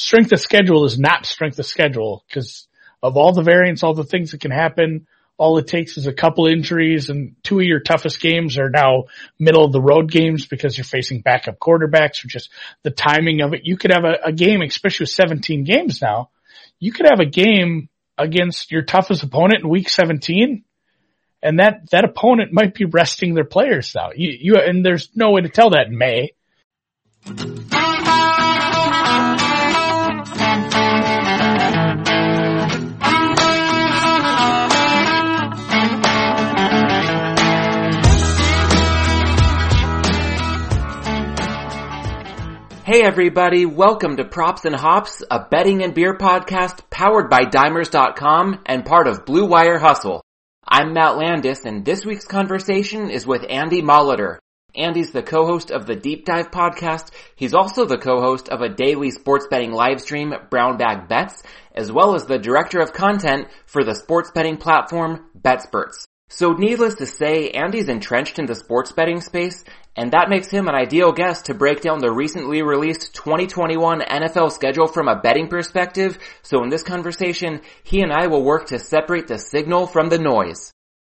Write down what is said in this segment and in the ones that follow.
strength of schedule is not strength of schedule because of all the variants, all the things that can happen. All it takes is a couple injuries and two of your toughest games are now middle of the road games because you're facing backup quarterbacks or just the timing of it. You could have a, a game, especially with 17 games now. You could have a game against your toughest opponent in week 17 and that, that opponent might be resting their players now. You, you, and there's no way to tell that in May. Hey everybody, welcome to Props and Hops, a betting and beer podcast powered by Dimers.com and part of Blue Wire Hustle. I'm Matt Landis and this week's conversation is with Andy Molitor. Andy's the co-host of the Deep Dive podcast. He's also the co-host of a daily sports betting live stream, Brown Bag Bets, as well as the director of content for the sports betting platform, BetSperts. So needless to say, Andy's entrenched in the sports betting space, and that makes him an ideal guest to break down the recently released 2021 NFL schedule from a betting perspective. So in this conversation, he and I will work to separate the signal from the noise.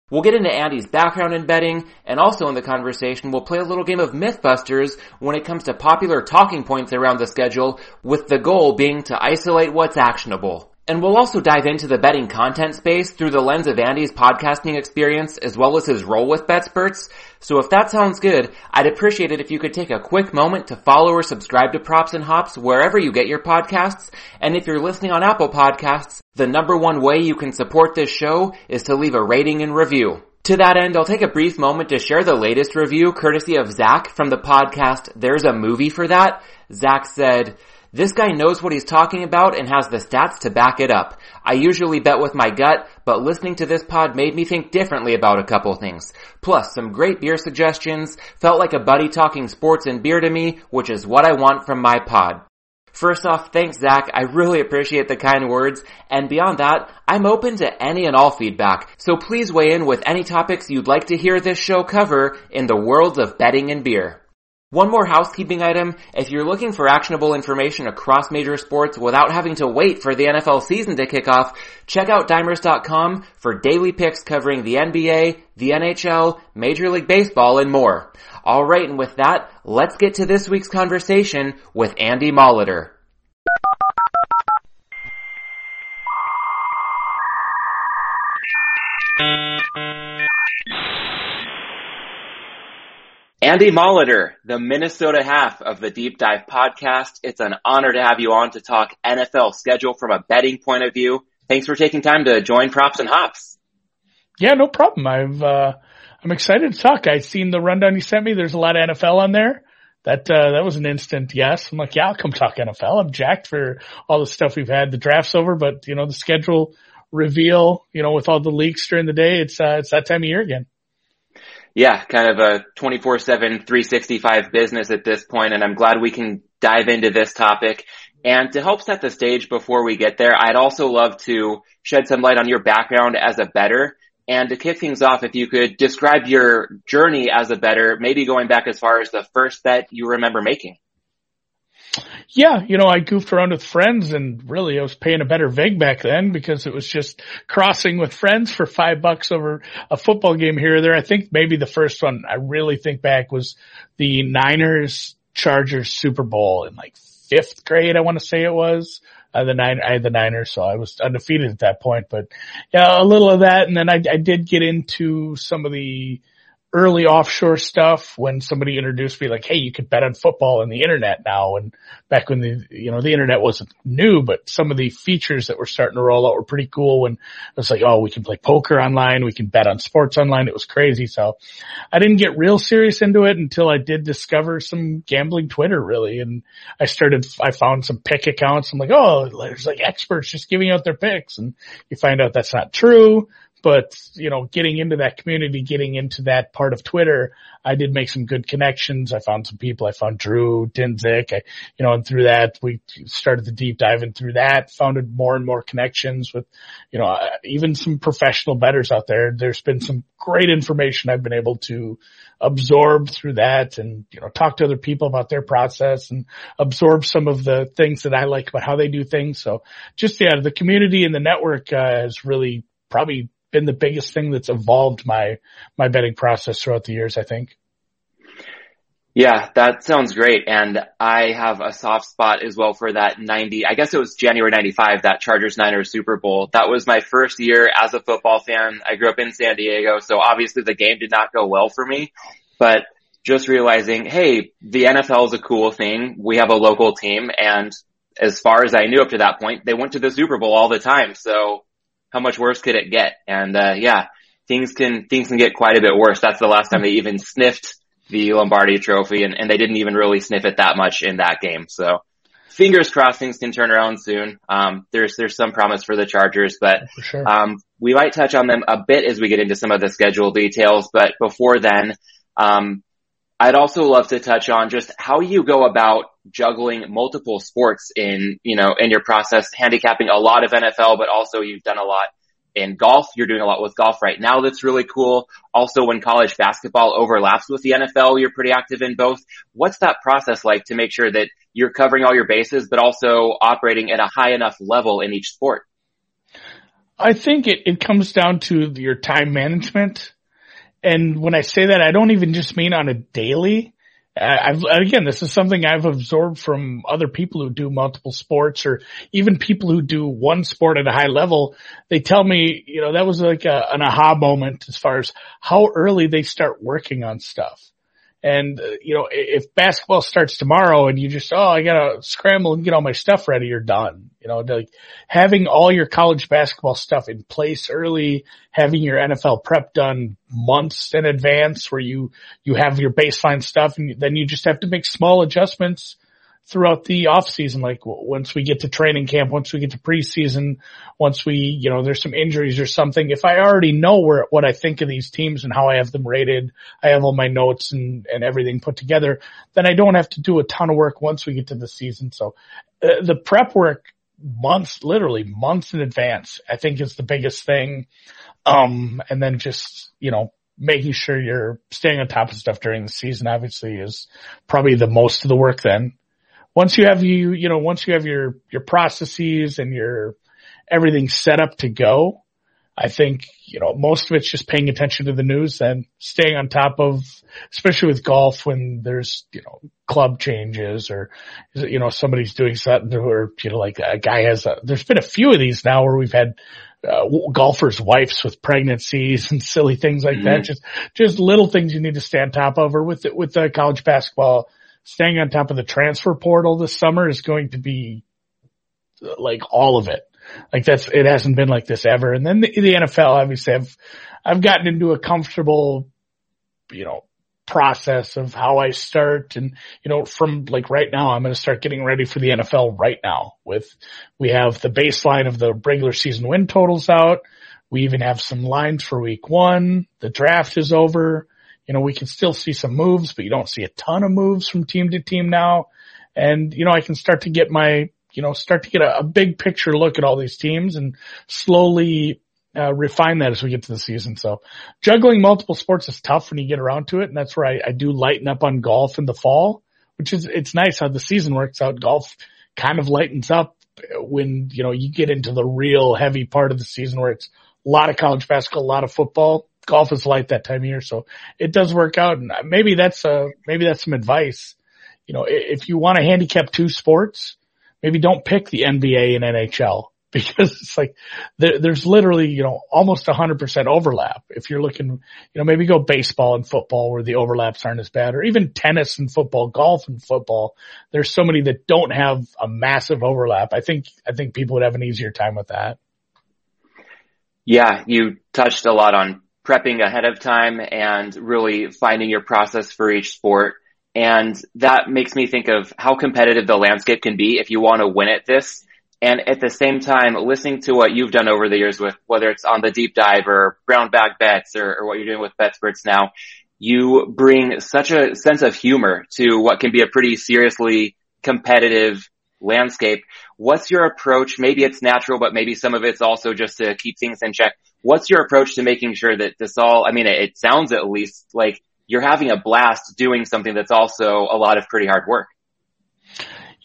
We'll get into Andy's background in betting, and also in the conversation, we'll play a little game of Mythbusters when it comes to popular talking points around the schedule, with the goal being to isolate what's actionable. And we'll also dive into the betting content space through the lens of Andy's podcasting experience as well as his role with BetSperts. So if that sounds good, I'd appreciate it if you could take a quick moment to follow or subscribe to Props and Hops wherever you get your podcasts. And if you're listening on Apple Podcasts, the number one way you can support this show is to leave a rating and review. To that end, I'll take a brief moment to share the latest review courtesy of Zach from the podcast There's a Movie for That. Zach said, this guy knows what he's talking about and has the stats to back it up. I usually bet with my gut, but listening to this pod made me think differently about a couple things. Plus, some great beer suggestions, felt like a buddy talking sports and beer to me, which is what I want from my pod. First off, thanks Zach, I really appreciate the kind words, and beyond that, I'm open to any and all feedback, so please weigh in with any topics you'd like to hear this show cover in the world of betting and beer. One more housekeeping item. If you're looking for actionable information across major sports without having to wait for the NFL season to kick off, check out Dimers.com for daily picks covering the NBA, the NHL, Major League Baseball, and more. Alright, and with that, let's get to this week's conversation with Andy Molitor. Andy Molitor, the Minnesota half of the Deep Dive podcast. It's an honor to have you on to talk NFL schedule from a betting point of view. Thanks for taking time to join Props and Hops. Yeah, no problem. I've, uh, I'm excited to talk. I've seen the rundown you sent me. There's a lot of NFL on there. That, uh, that was an instant yes. I'm like, yeah, I'll come talk NFL. I'm jacked for all the stuff we've had. The draft's over, but you know, the schedule reveal, you know, with all the leaks during the day, it's, uh, it's that time of year again yeah, kind of a 24-7, 365 business at this point, and I'm glad we can dive into this topic. And to help set the stage before we get there, I'd also love to shed some light on your background as a bettor. And to kick things off, if you could describe your journey as a bettor, maybe going back as far as the first bet you remember making. Yeah, you know, I goofed around with friends and really I was paying a better vig back then because it was just crossing with friends for five bucks over a football game here or there. I think maybe the first one I really think back was the Niners Chargers Super Bowl in like fifth grade, I want to say it was. Uh, the nine, I had the Niners, so I was undefeated at that point, but yeah, a little of that. And then I, I did get into some of the, early offshore stuff when somebody introduced me like, Hey, you could bet on football on the internet now. And back when the, you know, the internet wasn't new, but some of the features that were starting to roll out were pretty cool when it was like, Oh, we can play poker online. We can bet on sports online. It was crazy. So I didn't get real serious into it until I did discover some gambling Twitter really. And I started, I found some pick accounts. I'm like, Oh, there's like experts just giving out their picks and you find out that's not true but you know, getting into that community, getting into that part of Twitter, I did make some good connections. I found some people. I found Drew Dinsick. I, you know, and through that we started the deep dive and through that founded more and more connections with, you know, uh, even some professional bettors out there. There's been some great information I've been able to absorb through that and, you know, talk to other people about their process and absorb some of the things that I like about how they do things. So just, yeah, the community and the network uh, has really probably been the biggest thing that's evolved my, my betting process throughout the years, I think. Yeah, that sounds great. And I have a soft spot as well for that 90, I guess it was January 95, that Chargers Niners Super Bowl. That was my first year as a football fan. I grew up in San Diego, so obviously the game did not go well for me, but just realizing, hey, the NFL is a cool thing. We have a local team and as far as I knew up to that point, they went to the Super Bowl all the time. So how much worse could it get? And, uh, yeah, things can, things can get quite a bit worse. That's the last time they even sniffed the Lombardi trophy and, and they didn't even really sniff it that much in that game. So fingers crossed things can turn around soon. Um, there's, there's some promise for the Chargers, but, sure. um, we might touch on them a bit as we get into some of the schedule details. But before then, um, I'd also love to touch on just how you go about juggling multiple sports in, you know, in your process, handicapping a lot of NFL, but also you've done a lot in golf. You're doing a lot with golf right now. That's really cool. Also when college basketball overlaps with the NFL, you're pretty active in both. What's that process like to make sure that you're covering all your bases, but also operating at a high enough level in each sport? I think it, it comes down to your time management. And when I say that, I don't even just mean on a daily. I've, again, this is something I've absorbed from other people who do multiple sports or even people who do one sport at a high level. They tell me, you know, that was like a, an aha moment as far as how early they start working on stuff. And, uh, you know, if basketball starts tomorrow and you just, oh, I gotta scramble and get all my stuff ready, you're done. You know, like having all your college basketball stuff in place early, having your NFL prep done months in advance where you, you have your baseline stuff and then you just have to make small adjustments throughout the off season. Like once we get to training camp, once we get to preseason, once we, you know, there's some injuries or something. If I already know where, what I think of these teams and how I have them rated, I have all my notes and, and everything put together, then I don't have to do a ton of work once we get to the season. So uh, the prep work months, literally months in advance, I think is the biggest thing. Um, and then just, you know, making sure you're staying on top of stuff during the season obviously is probably the most of the work then once you have you, you know, once you have your, your processes and your everything set up to go, I think, you know, most of it's just paying attention to the news and staying on top of, especially with golf when there's, you know, club changes or, you know, somebody's doing something or, you know, like a guy has a, there's been a few of these now where we've had, uh, golfers' wives with pregnancies and silly things like mm-hmm. that. Just, just little things you need to stay on top of or with, with the college basketball staying on top of the transfer portal this summer is going to be like all of it. Like that's, it hasn't been like this ever. And then the, the NFL, obviously I've, I've gotten into a comfortable, you know, process of how I start and, you know, from like right now, I'm going to start getting ready for the NFL right now with, we have the baseline of the regular season win totals out. We even have some lines for week one. The draft is over you know, we can still see some moves, but you don't see a ton of moves from team to team now. And, you know, I can start to get my, you know, start to get a, a big picture look at all these teams and slowly uh, refine that as we get to the season. So juggling multiple sports is tough when you get around to it. And that's where I, I do lighten up on golf in the fall, which is, it's nice how the season works out. Golf kind of lightens up when, you know, you get into the real heavy part of the season where it's a lot of college basketball, a lot of football golf is light that time of year. So it does work out. And uh, maybe that's a, maybe that's some advice. You know, if you want to handicap two sports, maybe don't pick the NBA and NHL because it's like there, there's literally, you know, almost a hundred percent overlap. If you're looking, you know, maybe go baseball and football where the overlaps aren't as bad or even tennis and football, golf and football. There's so many that don't have a massive overlap. I think, I think people would have an easier time with that. Yeah, you touched a lot on prepping ahead of time and really finding your process for each sport. And that makes me think of how competitive the landscape can be if you want to win at this. And at the same time, listening to what you've done over the years with whether it's on the deep dive or brown bag bets or, or what you're doing with BetSperts now, you bring such a sense of humor to what can be a pretty seriously competitive landscape. What's your approach? Maybe it's natural, but maybe some of it's also just to keep things in check. What's your approach to making sure that this all, I mean, it, sounds at least like you're having a blast doing something that's also a lot of pretty hard work.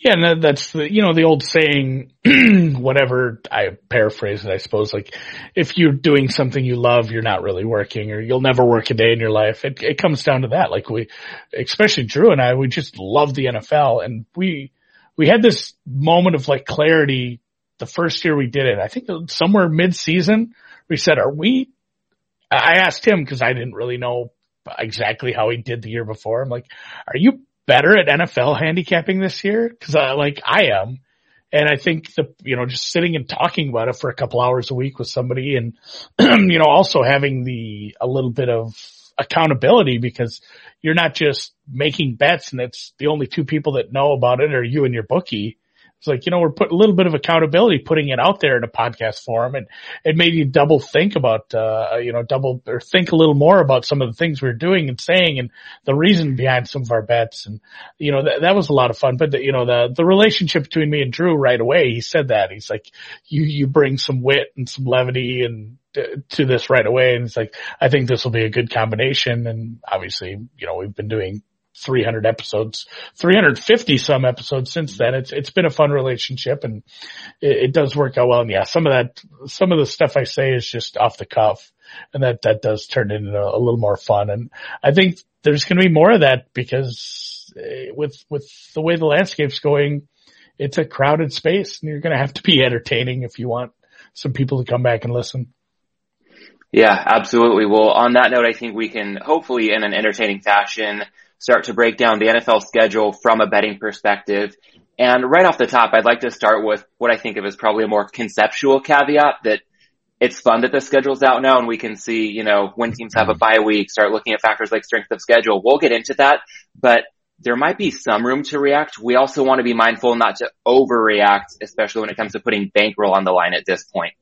Yeah, and that's the, you know, the old saying, whatever, I paraphrase it, I suppose, like, if you're doing something you love, you're not really working or you'll never work a day in your life. It, it comes down to that. Like we, especially Drew and I, we just love the NFL and we, we had this moment of like clarity the first year we did it. I think somewhere mid season, we said, are we, I asked him cause I didn't really know exactly how he did the year before. I'm like, are you better at NFL handicapping this year? Cause I like, I am. And I think the, you know, just sitting and talking about it for a couple hours a week with somebody and, you know, also having the, a little bit of accountability because you're not just making bets and it's the only two people that know about it are you and your bookie. It's like, you know, we're putting a little bit of accountability, putting it out there in a podcast form and it made you double think about, uh, you know, double or think a little more about some of the things we're doing and saying and the reason behind some of our bets. And, you know, that, that was a lot of fun. But the, you know, the, the relationship between me and Drew right away, he said that he's like, you, you bring some wit and some levity and, uh, to this right away. And it's like, I think this will be a good combination. And obviously, you know, we've been doing 300 episodes, 350 some episodes since then. It's, it's been a fun relationship and it, it, does work out well. And yeah, some of that, some of the stuff I say is just off the cuff and that, that does turn into a, a little more fun. And I think there's going to be more of that because eh, with, with the way the landscape's going, it's a crowded space and you're going to have to be entertaining if you want some people to come back and listen. Yeah, absolutely. Well, on that note, I think we can hopefully in an entertaining fashion start to break down the NFL schedule from a betting perspective. And right off the top, I'd like to start with what I think of as probably a more conceptual caveat that it's fun that the schedule's out now and we can see, you know, when teams have a bye week, start looking at factors like strength of schedule. We'll get into that, but there might be some room to react. We also want to be mindful not to overreact, especially when it comes to putting bankroll on the line at this point.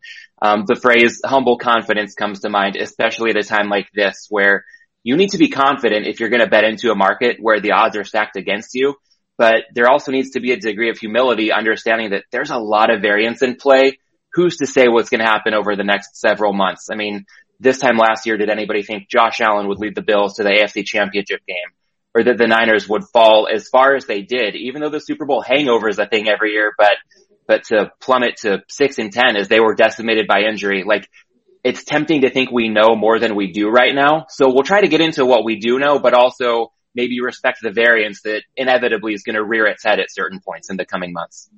Um, the phrase humble confidence comes to mind, especially at a time like this where you need to be confident if you're going to bet into a market where the odds are stacked against you. But there also needs to be a degree of humility, understanding that there's a lot of variance in play. Who's to say what's going to happen over the next several months? I mean, this time last year, did anybody think Josh Allen would lead the Bills to the AFC championship game? Or that the Niners would fall as far as they did, even though the Super Bowl hangover is a thing every year, but, but to plummet to six and 10 as they were decimated by injury, like it's tempting to think we know more than we do right now. So we'll try to get into what we do know, but also maybe respect the variance that inevitably is going to rear its head at certain points in the coming months.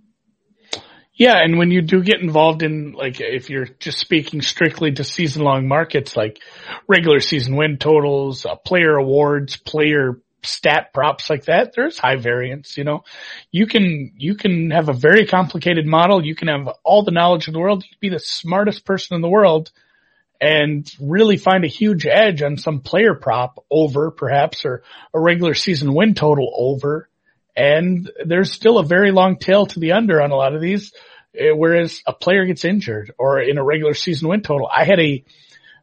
Yeah, and when you do get involved in like if you're just speaking strictly to season long markets like regular season win totals, uh, player awards, player stat props like that, there's high variance, you know. You can, you can have a very complicated model. You can have all the knowledge in the world. You can be the smartest person in the world and really find a huge edge on some player prop over perhaps or a regular season win total over. And there's still a very long tail to the under on a lot of these, eh, whereas a player gets injured or in a regular season win total. I had a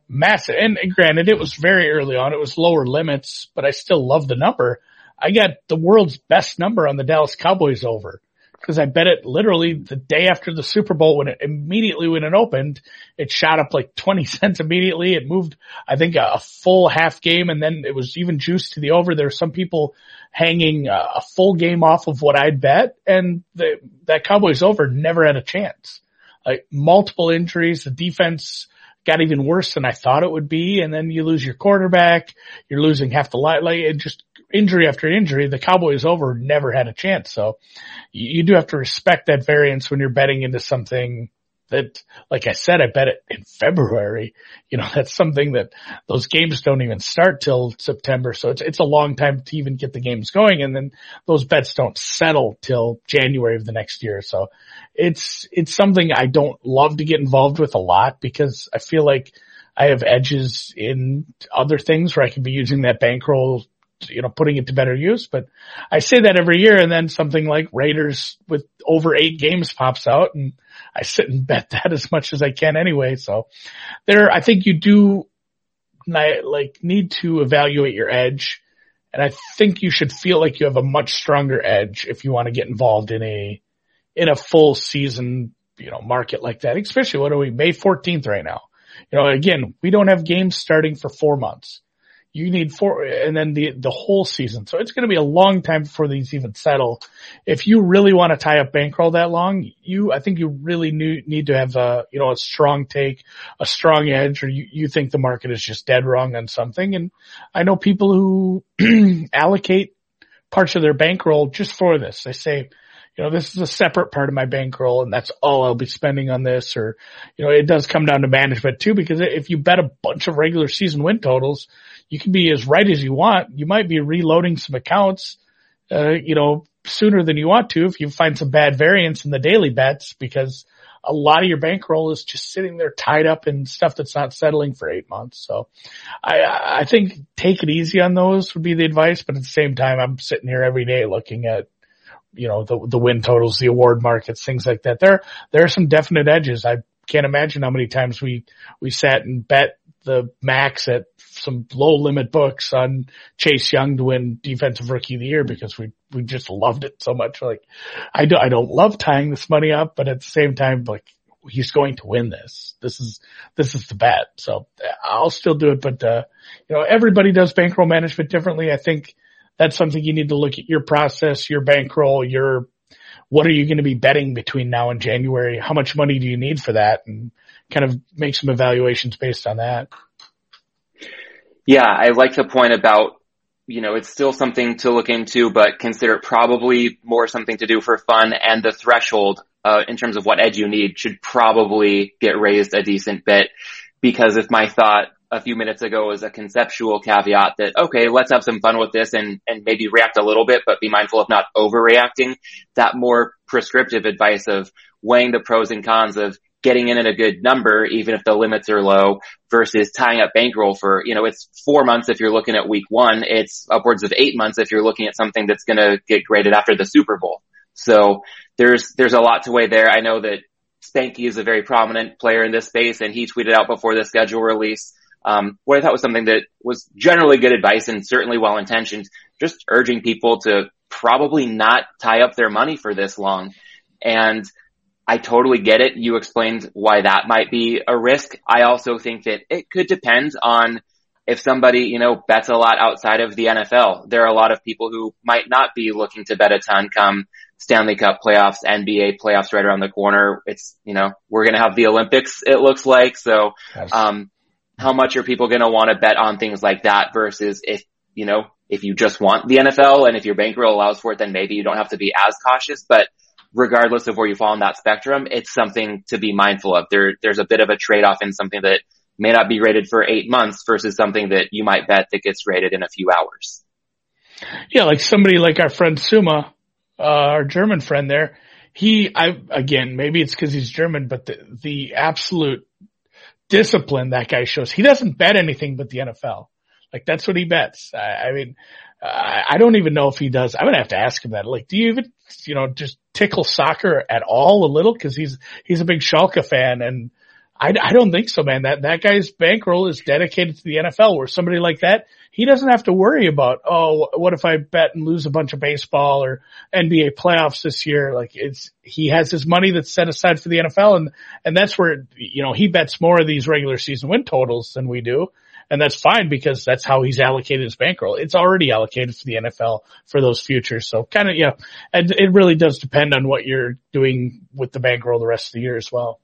massive, and granted it was very early on. It was lower limits, but I still love the number. I got the world's best number on the Dallas Cowboys over because I bet it literally the day after the Super Bowl when it immediately when it opened, it shot up like 20 cents immediately. It moved, I think a, full half game and then it was even juiced to the over. There were some people hanging a, a full game off of what I'd bet and the, that Cowboys over never had a chance. Like multiple injuries, the defense got even worse than I thought it would be. And then you lose your quarterback, you're losing half the light, like it just injury after injury, the Cowboys over never had a chance. So you, you do have to respect that variance when you're betting into something that, like I said, I bet it in February. You know, that's something that those games don't even start till September. So it's, it's a long time to even get the games going. And then those bets don't settle till January of the next year. So it's, it's something I don't love to get involved with a lot because I feel like I have edges in other things where I can be using that bankroll you know, putting it to better use. But I say that every year and then something like Raiders with over eight games pops out and I sit and bet that as much as I can anyway. So there, I think you do like need to evaluate your edge. And I think you should feel like you have a much stronger edge if you want to get involved in a, in a full season, you know, market like that, especially what are we, May 14th right now? You know, again, we don't have games starting for four months you need four, and then the, the whole season. So it's going to be a long time before these even settle. If you really want to tie up bankroll that long, you, I think you really need need to have a, you know, a strong take, a strong edge, or you, you think the market is just dead wrong on something. And I know people who allocate parts of their bankroll just for this. They say, you know, this is a separate part of my bankroll and that's all I'll be spending on this. Or, you know, it does come down to management too, because if you bet a bunch of regular season win totals, you can be as right as you want. You might be reloading some accounts, uh, you know, sooner than you want to if you find some bad variance in the daily bets because a lot of your bankroll is just sitting there tied up in stuff that's not settling for eight months. So I, I think take it easy on those would be the advice. But at the same time, I'm sitting here every day looking at, you know, the, the win totals, the award markets, things like that. There, there are some definite edges. I can't imagine how many times we, we sat and bet the max at some low limit books on Chase Young to win defensive rookie of the year because we, we just loved it so much. Like I do, I don't love tying this money up, but at the same time, like he's going to win this. This is, this is the bet. So I'll still do it, but, uh, you know, everybody does bankroll management differently. I think that's something you need to look at your process, your bankroll, your, what are you going to be betting between now and January? How much money do you need for that? And kind of make some evaluations based on that. Yeah, I like the point about, you know, it's still something to look into, but consider it probably more something to do for fun and the threshold, uh, in terms of what edge you need should probably get raised a decent bit. Because if my thought a few minutes ago was a conceptual caveat that, okay, let's have some fun with this and, and maybe react a little bit, but be mindful of not overreacting, that more prescriptive advice of weighing the pros and cons of getting in at a good number, even if the limits are low versus tying up bankroll for, you know, it's four months if you're looking at week one. It's upwards of eight months if you're looking at something that's going to get graded after the Super Bowl. So there's, there's a lot to weigh there. I know that Spanky is a very prominent player in this space and he tweeted out before the schedule release. Um, what I thought was something that was generally good advice and certainly well intentioned, just urging people to probably not tie up their money for this long. And I totally get it. You explained why that might be a risk. I also think that it could depend on if somebody, you know, bets a lot outside of the NFL. There are a lot of people who might not be looking to bet a ton come Stanley Cup playoffs, NBA playoffs right around the corner. It's, you know, we're going to have the Olympics, it looks like. So, um, how much are people going to want to bet on things like that versus if, you know, if you just want the NFL and if your bankroll allows for it, then maybe you don't have to be as cautious, but regardless of where you fall on that spectrum, it's something to be mindful of. There, there's a bit of a trade-off in something that may not be rated for eight months versus something that you might bet that gets rated in a few hours. Yeah, like somebody like our friend Suma, uh, our German friend there, he, I, again, maybe it's cause he's German, but the, the absolute discipline that guy shows, he doesn't bet anything but the NFL. Like that's what he bets. I, I mean, I don't even know if he does. I'm gonna have to ask him that. Like, do you even, you know, just tickle soccer at all a little? Cause he's, he's a big Schalke fan and I, I don't think so, man. That, that guy's bankroll is dedicated to the NFL where somebody like that, he doesn't have to worry about, oh, what if I bet and lose a bunch of baseball or NBA playoffs this year? Like it's, he has his money that's set aside for the NFL and, and that's where, you know, he bets more of these regular season win totals than we do and that's fine because that's how he's allocated his bankroll. It's already allocated for the NFL for those futures. So kind of, yeah, and it really does depend on what you're doing with the bankroll the rest of the year as well.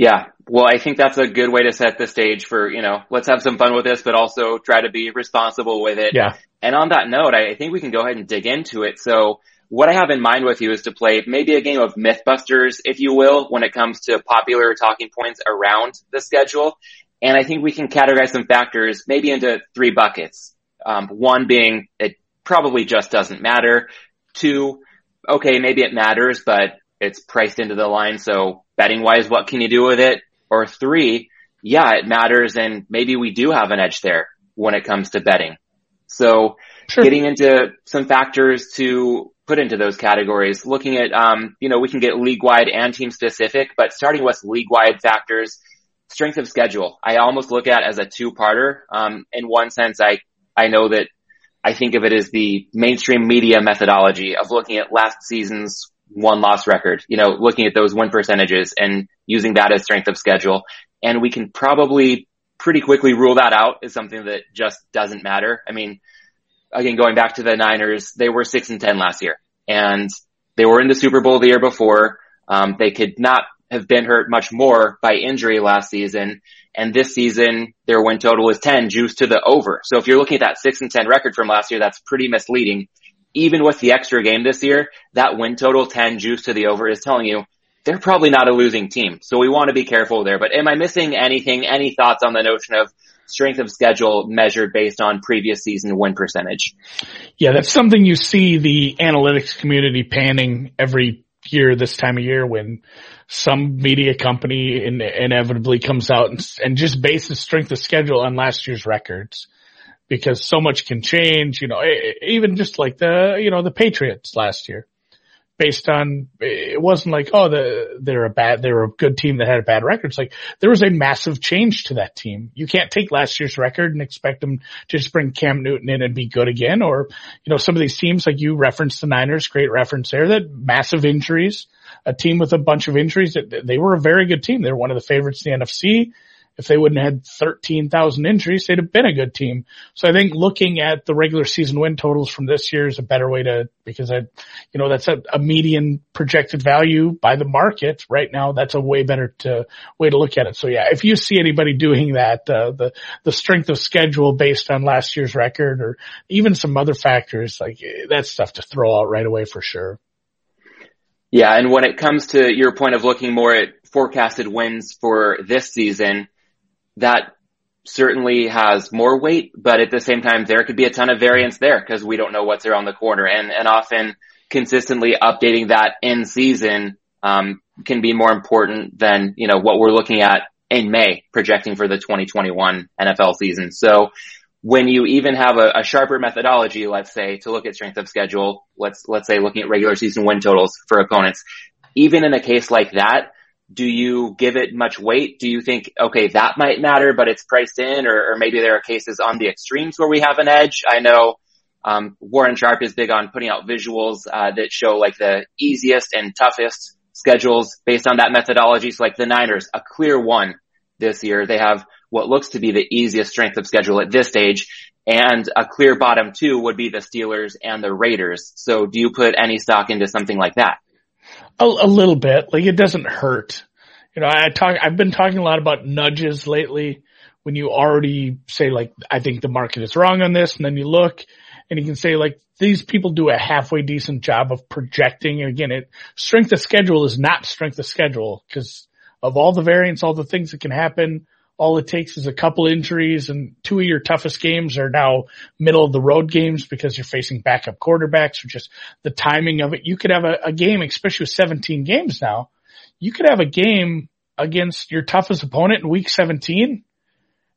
Yeah. Well, I think that's a good way to set the stage for, you know, let's have some fun with this, but also try to be responsible with it. Yeah. And on that note, I think we can go ahead and dig into it. So what I have in mind with you is to play maybe a game of Mythbusters, if you will, when it comes to popular talking points around the schedule. And I think we can categorize some factors maybe into three buckets. Um, one being it probably just doesn't matter. Two, okay, maybe it matters, but it's priced into the line. So betting wise, what can you do with it? Or three, yeah, it matters and maybe we do have an edge there when it comes to betting. So sure. getting into some factors to put into those categories, looking at, um, you know, we can get league wide and team specific, but starting with league wide factors, strength of schedule, I almost look at as a two parter. Um, in one sense, I, I know that I think of it as the mainstream media methodology of looking at last season's one loss record, you know, looking at those win percentages and using that as strength of schedule. And we can probably pretty quickly rule that out as something that just doesn't matter. I mean, again, going back to the Niners, they were six and 10 last year and they were in the Super Bowl the year before. Um, they could not have been hurt much more by injury last season. And this season, their win total is 10 juice to the over. So if you're looking at that six and 10 record from last year, that's pretty misleading. Even with the extra game this year, that win total 10 juice to the over is telling you they're probably not a losing team. So we want to be careful there. But am I missing anything? Any thoughts on the notion of strength of schedule measured based on previous season win percentage. Yeah, that's something you see the analytics community panning every year this time of year when some media company in, inevitably comes out and, and just bases strength of schedule on last year's records because so much can change, you know, even just like the, you know, the Patriots last year based on it wasn't like oh the they're a bad they're a good team that had a bad record. It's like there was a massive change to that team. You can't take last year's record and expect them to just bring Cam Newton in and be good again. Or you know some of these teams like you referenced the Niners, great reference there. That massive injuries, a team with a bunch of injuries. that They were a very good team. They're one of the favorites in the NFC if they wouldn't have had 13,000 injuries, they'd have been a good team. So I think looking at the regular season win totals from this year is a better way to, because I, you know, that's a, a median projected value by the market right now. That's a way better to, way to look at it. So yeah, if you see anybody doing that, uh, the, the strength of schedule based on last year's record or even some other factors, like that's stuff to throw out right away for sure. Yeah. And when it comes to your point of looking more at forecasted wins for this season, that certainly has more weight, but at the same time, there could be a ton of variance there because we don't know what's around the corner and, and often consistently updating that in season, um, can be more important than, you know, what we're looking at in May projecting for the 2021 NFL season. So when you even have a, a sharper methodology, let's say to look at strength of schedule, let's, let's say looking at regular season win totals for opponents, even in a case like that, do you give it much weight? Do you think, okay, that might matter, but it's priced in, or, or maybe there are cases on the extremes where we have an edge? I know um, Warren Sharp is big on putting out visuals uh, that show like the easiest and toughest schedules based on that methodology. So like the Niners, a clear one this year. They have what looks to be the easiest strength of schedule at this stage. And a clear bottom two would be the Steelers and the Raiders. So do you put any stock into something like that? A, a little bit. Like it doesn't hurt. You know, I talk, I've been talking a lot about nudges lately when you already say like, I think the market is wrong on this. And then you look and you can say like, these people do a halfway decent job of projecting. And again, it strength of schedule is not strength of schedule because of all the variants, all the things that can happen. All it takes is a couple injuries and two of your toughest games are now middle of the road games because you're facing backup quarterbacks or just the timing of it. You could have a, a game, especially with 17 games now. You could have a game against your toughest opponent in week 17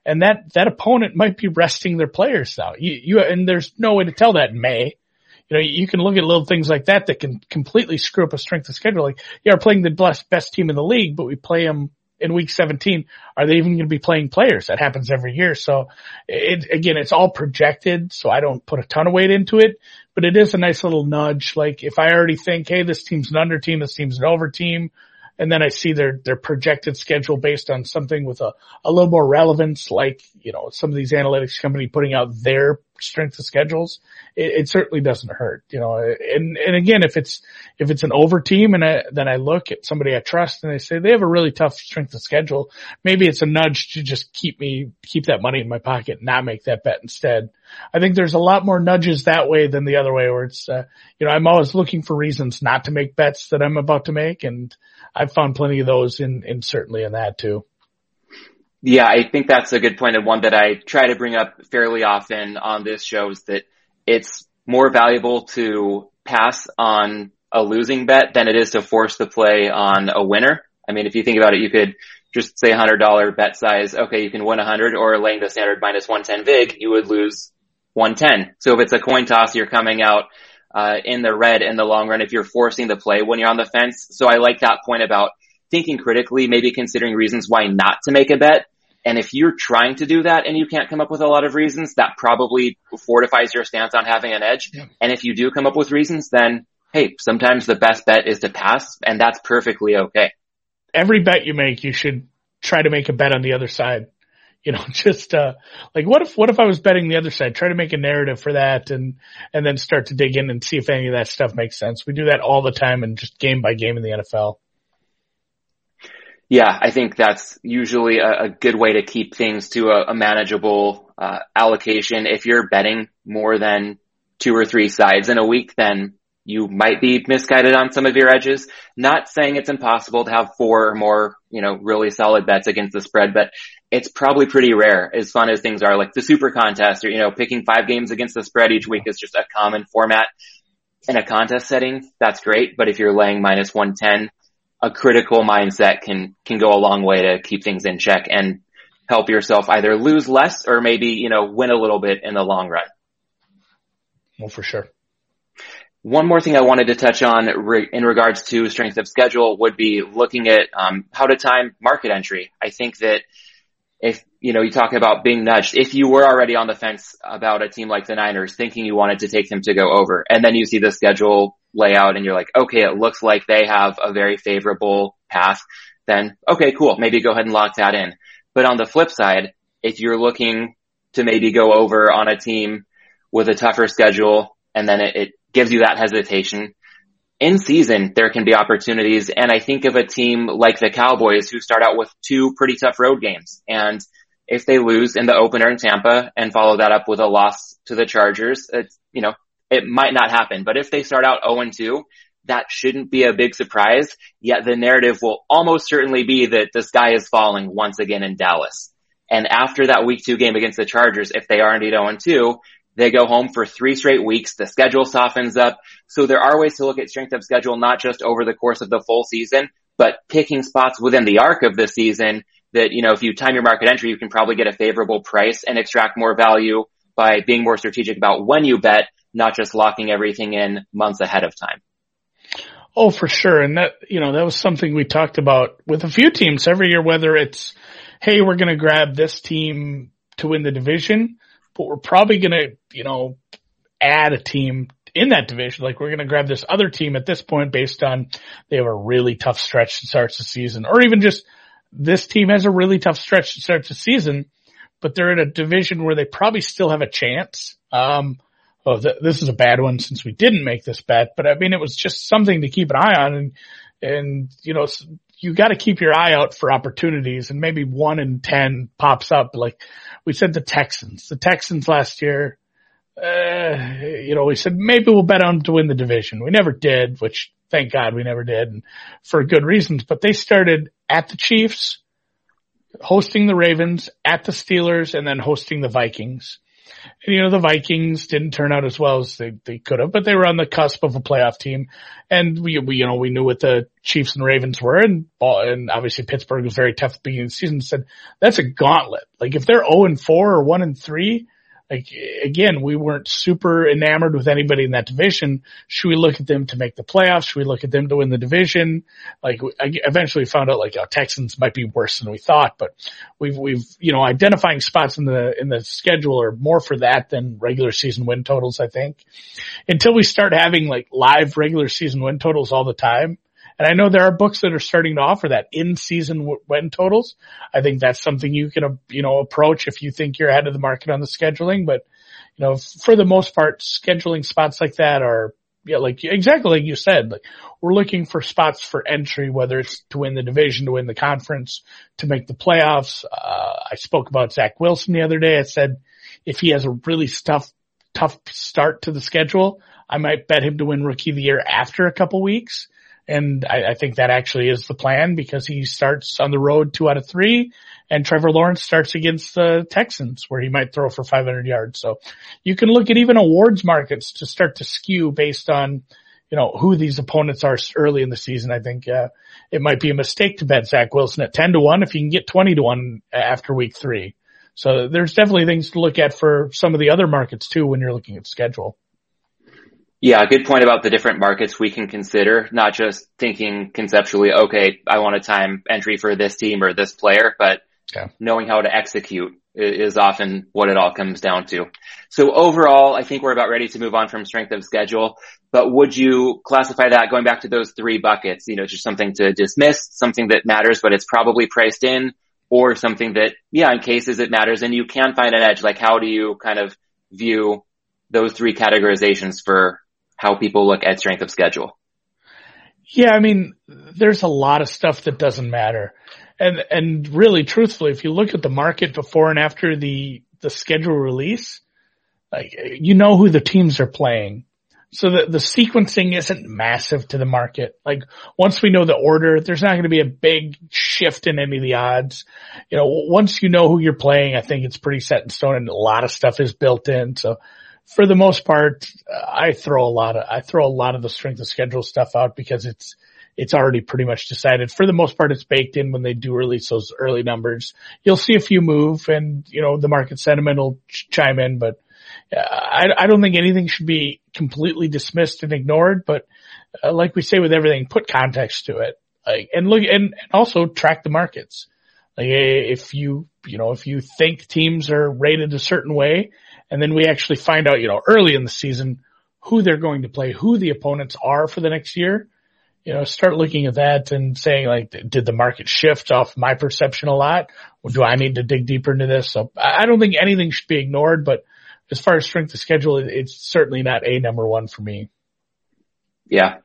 and that, that opponent might be resting their players now. You, you, and there's no way to tell that in May. You know, you can look at little things like that that can completely screw up a strength of schedule. Like, yeah, we're playing the best, best team in the league, but we play them in week 17, are they even going to be playing players? That happens every year. So it, again, it's all projected. So I don't put a ton of weight into it, but it is a nice little nudge. Like if I already think, Hey, this team's an under team, this team's an over team. And then I see their, their projected schedule based on something with a, a little more relevance, like, you know, some of these analytics company putting out their strength of schedules, it, it, certainly doesn't hurt, you know, and, and again, if it's, if it's an over team and I, then I look at somebody I trust and they say they have a really tough strength of schedule, maybe it's a nudge to just keep me, keep that money in my pocket and not make that bet instead. I think there's a lot more nudges that way than the other way where it's, uh, you know, I'm always looking for reasons not to make bets that I'm about to make. And I've found plenty of those in, in certainly in that too. Yeah, I think that's a good point and one that I try to bring up fairly often on this show is that it's more valuable to pass on a losing bet than it is to force the play on a winner. I mean, if you think about it, you could just say $100 bet size. Okay, you can win 100 or laying the standard minus 110 VIG, you would lose 110. So if it's a coin toss, you're coming out uh, in the red in the long run if you're forcing the play when you're on the fence. So I like that point about thinking critically, maybe considering reasons why not to make a bet. And if you're trying to do that and you can't come up with a lot of reasons, that probably fortifies your stance on having an edge. Yeah. And if you do come up with reasons, then hey, sometimes the best bet is to pass and that's perfectly okay. Every bet you make, you should try to make a bet on the other side. You know, just, uh, like what if, what if I was betting the other side? Try to make a narrative for that and, and then start to dig in and see if any of that stuff makes sense. We do that all the time and just game by game in the NFL. Yeah, I think that's usually a, a good way to keep things to a, a manageable uh, allocation. If you're betting more than two or three sides in a week, then you might be misguided on some of your edges. Not saying it's impossible to have four or more, you know, really solid bets against the spread, but it's probably pretty rare as fun as things are like the super contest or, you know, picking five games against the spread each week is just a common format in a contest setting. That's great. But if you're laying minus 110, a critical mindset can, can go a long way to keep things in check and help yourself either lose less or maybe, you know, win a little bit in the long run. Well, for sure. One more thing I wanted to touch on re- in regards to strength of schedule would be looking at um, how to time market entry. I think that if you know you talk about being nudged, if you were already on the fence about a team like the Niners, thinking you wanted to take them to go over, and then you see the schedule layout and you're like, okay, it looks like they have a very favorable path, then okay, cool, maybe go ahead and lock that in. But on the flip side, if you're looking to maybe go over on a team with a tougher schedule and then it, it gives you that hesitation. In season, there can be opportunities. And I think of a team like the Cowboys who start out with two pretty tough road games. And if they lose in the opener in Tampa and follow that up with a loss to the Chargers, it's, you know, it might not happen. But if they start out 0 2, that shouldn't be a big surprise. Yet the narrative will almost certainly be that the sky is falling once again in Dallas. And after that week two game against the Chargers, if they are indeed 0 2, they go home for three straight weeks. The schedule softens up. So there are ways to look at strength of schedule, not just over the course of the full season, but picking spots within the arc of the season that, you know, if you time your market entry, you can probably get a favorable price and extract more value by being more strategic about when you bet, not just locking everything in months ahead of time. Oh, for sure. And that, you know, that was something we talked about with a few teams every year, whether it's, Hey, we're going to grab this team to win the division but we're probably going to, you know, add a team in that division. Like we're going to grab this other team at this point based on they have a really tough stretch to start the season or even just this team has a really tough stretch to start the season, but they're in a division where they probably still have a chance. Um, oh, th- this is a bad one since we didn't make this bet, but I mean, it was just something to keep an eye on and, and, you know, you got to keep your eye out for opportunities and maybe one in 10 pops up. Like we said the Texans, the Texans last year, uh, you know, we said maybe we'll bet on them to win the division. We never did, which thank God we never did and for good reasons, but they started at the Chiefs, hosting the Ravens, at the Steelers, and then hosting the Vikings. And, you know, the Vikings didn't turn out as well as they, they could have, but they were on the cusp of a playoff team. And we, we, you know, we knew what the Chiefs and Ravens were and, and obviously Pittsburgh was very tough at the beginning of the season. Said that's a gauntlet. Like if they're 0 and 4 or 1 and 3, like again, we weren't super enamored with anybody in that division. Should we look at them to make the playoffs? Should we look at them to win the division? Like I eventually found out like oh, Texans might be worse than we thought, but we've we've you know identifying spots in the in the schedule are more for that than regular season win totals. I think until we start having like live regular season win totals all the time and I know there are books that are starting to offer that in season win totals. I think that's something you can, uh, you know, approach if you think you're ahead of the market on the scheduling. But, you know, for the most part, scheduling spots like that are, yeah, like exactly like you said, like we're looking for spots for entry, whether it's to win the division, to win the conference, to make the playoffs. Uh, I spoke about Zach Wilson the other day. I said if he has a really tough, tough start to the schedule, I might bet him to win rookie of the year after a couple weeks. And I, I, think that actually is the plan because he starts on the road two out of three and Trevor Lawrence starts against the Texans where he might throw for 500 yards. So you can look at even awards markets to start to skew based on, you know, who these opponents are early in the season. I think, uh, it might be a mistake to bet Zach Wilson at 10 to 1 if you can get 20 to 1 after week three. So there's definitely things to look at for some of the other markets too when you're looking at schedule. Yeah, good point about the different markets we can consider, not just thinking conceptually, okay, I want a time entry for this team or this player, but yeah. knowing how to execute is often what it all comes down to. So overall, I think we're about ready to move on from strength of schedule, but would you classify that going back to those three buckets, you know, just something to dismiss, something that matters, but it's probably priced in or something that, yeah, in cases it matters and you can find an edge. Like how do you kind of view those three categorizations for how people look at strength of schedule? Yeah, I mean, there's a lot of stuff that doesn't matter. And, and really truthfully, if you look at the market before and after the, the schedule release, like, you know who the teams are playing. So the, the sequencing isn't massive to the market. Like once we know the order, there's not going to be a big shift in any of the odds. You know, once you know who you're playing, I think it's pretty set in stone and a lot of stuff is built in. So for the most part, I throw a lot of, I throw a lot of the strength of schedule stuff out because it's, it's already pretty much decided. For the most part, it's baked in when they do release those early numbers. You'll see a few move and, you know, the market sentiment will ch- chime in, but uh, I, I don't think anything should be completely dismissed and ignored, but uh, like we say with everything, put context to it. Like, and look, and, and also track the markets. Like if you, you know, if you think teams are rated a certain way and then we actually find out, you know, early in the season who they're going to play, who the opponents are for the next year, you know, start looking at that and saying like, did the market shift off my perception a lot? Do I need to dig deeper into this? So I don't think anything should be ignored, but as far as strength of schedule, it's certainly not a number one for me. Yeah.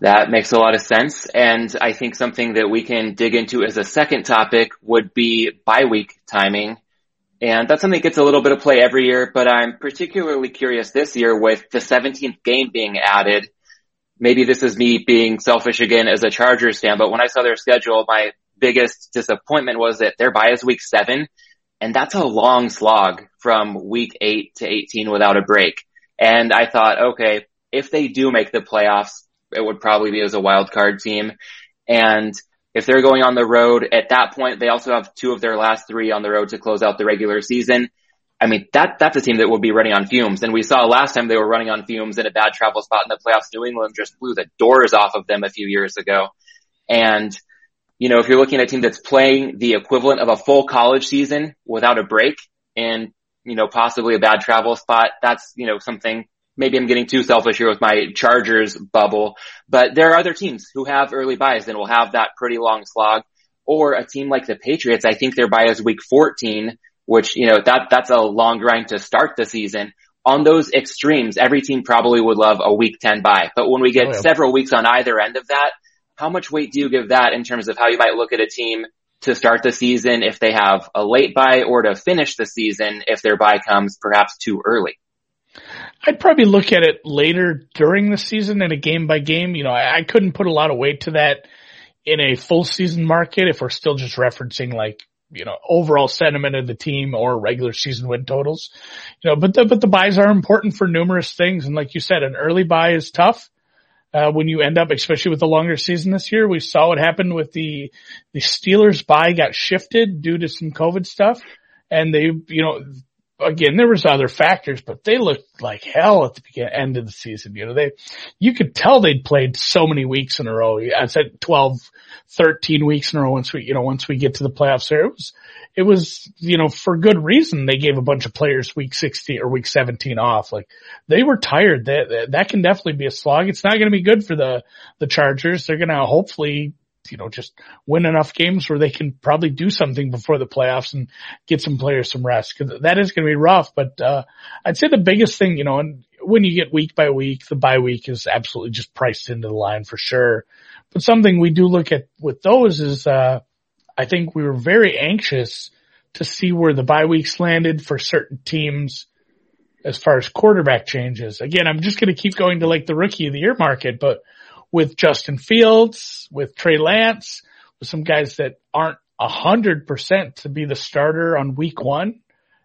That makes a lot of sense. And I think something that we can dig into as a second topic would be bye week timing. And that's something that gets a little bit of play every year, but I'm particularly curious this year with the 17th game being added maybe this is me being selfish again as a Chargers fan, but when I saw their schedule, my biggest disappointment was that their bye is week seven, and that's a long slog from week eight to 18 without a break. And I thought, okay, if they do make the playoffs, it would probably be as a wild card team. And if they're going on the road at that point, they also have two of their last three on the road to close out the regular season. I mean, that, that's a team that will be running on fumes. And we saw last time they were running on fumes in a bad travel spot in the playoffs. New England just blew the doors off of them a few years ago. And, you know, if you're looking at a team that's playing the equivalent of a full college season without a break and, you know, possibly a bad travel spot, that's, you know, something maybe I'm getting too selfish here with my Chargers bubble, but there are other teams who have early byes and will have that pretty long slog. Or a team like the Patriots, I think their bye is week 14 which, you know, that, that's a long grind to start the season. On those extremes, every team probably would love a week 10 bye. But when we get oh, yeah. several weeks on either end of that, how much weight do you give that in terms of how you might look at a team to start the season if they have a late bye or to finish the season if their bye comes perhaps too early? I'd probably look at it later during the season in a game by game. You know, I, I couldn't put a lot of weight to that in a full season market if we're still just referencing like you know, overall sentiment of the team or regular season win totals. You know, but the, but the byes are important for numerous things. And like you said, an early bye is tough. Uh, when you end up, especially with the longer season this year, we saw what happened with the, the Steelers bye got shifted due to some COVID stuff. And they, you know, again, there was other factors, but they looked like hell at the beginning, end of the season. You know, they, you could tell they'd played so many weeks in a row. I said 12, 13 weeks in a row once we, you know, once we get to the playoffs there. It was, it was, you know, for good reason they gave a bunch of players week 16 or week 17 off. Like they were tired. That, that can definitely be a slog. It's not going to be good for the, the Chargers. They're going to hopefully you know, just win enough games where they can probably do something before the playoffs and get some players some rest because that is going to be rough. But, uh, I'd say the biggest thing, you know, and when you get week by week, the bye week is absolutely just priced into the line for sure. But something we do look at with those is, uh, I think we were very anxious to see where the bye weeks landed for certain teams as far as quarterback changes. Again, I'm just going to keep going to like the rookie of the year market, but with Justin Fields, with Trey Lance, with some guys that aren't a hundred percent to be the starter on week one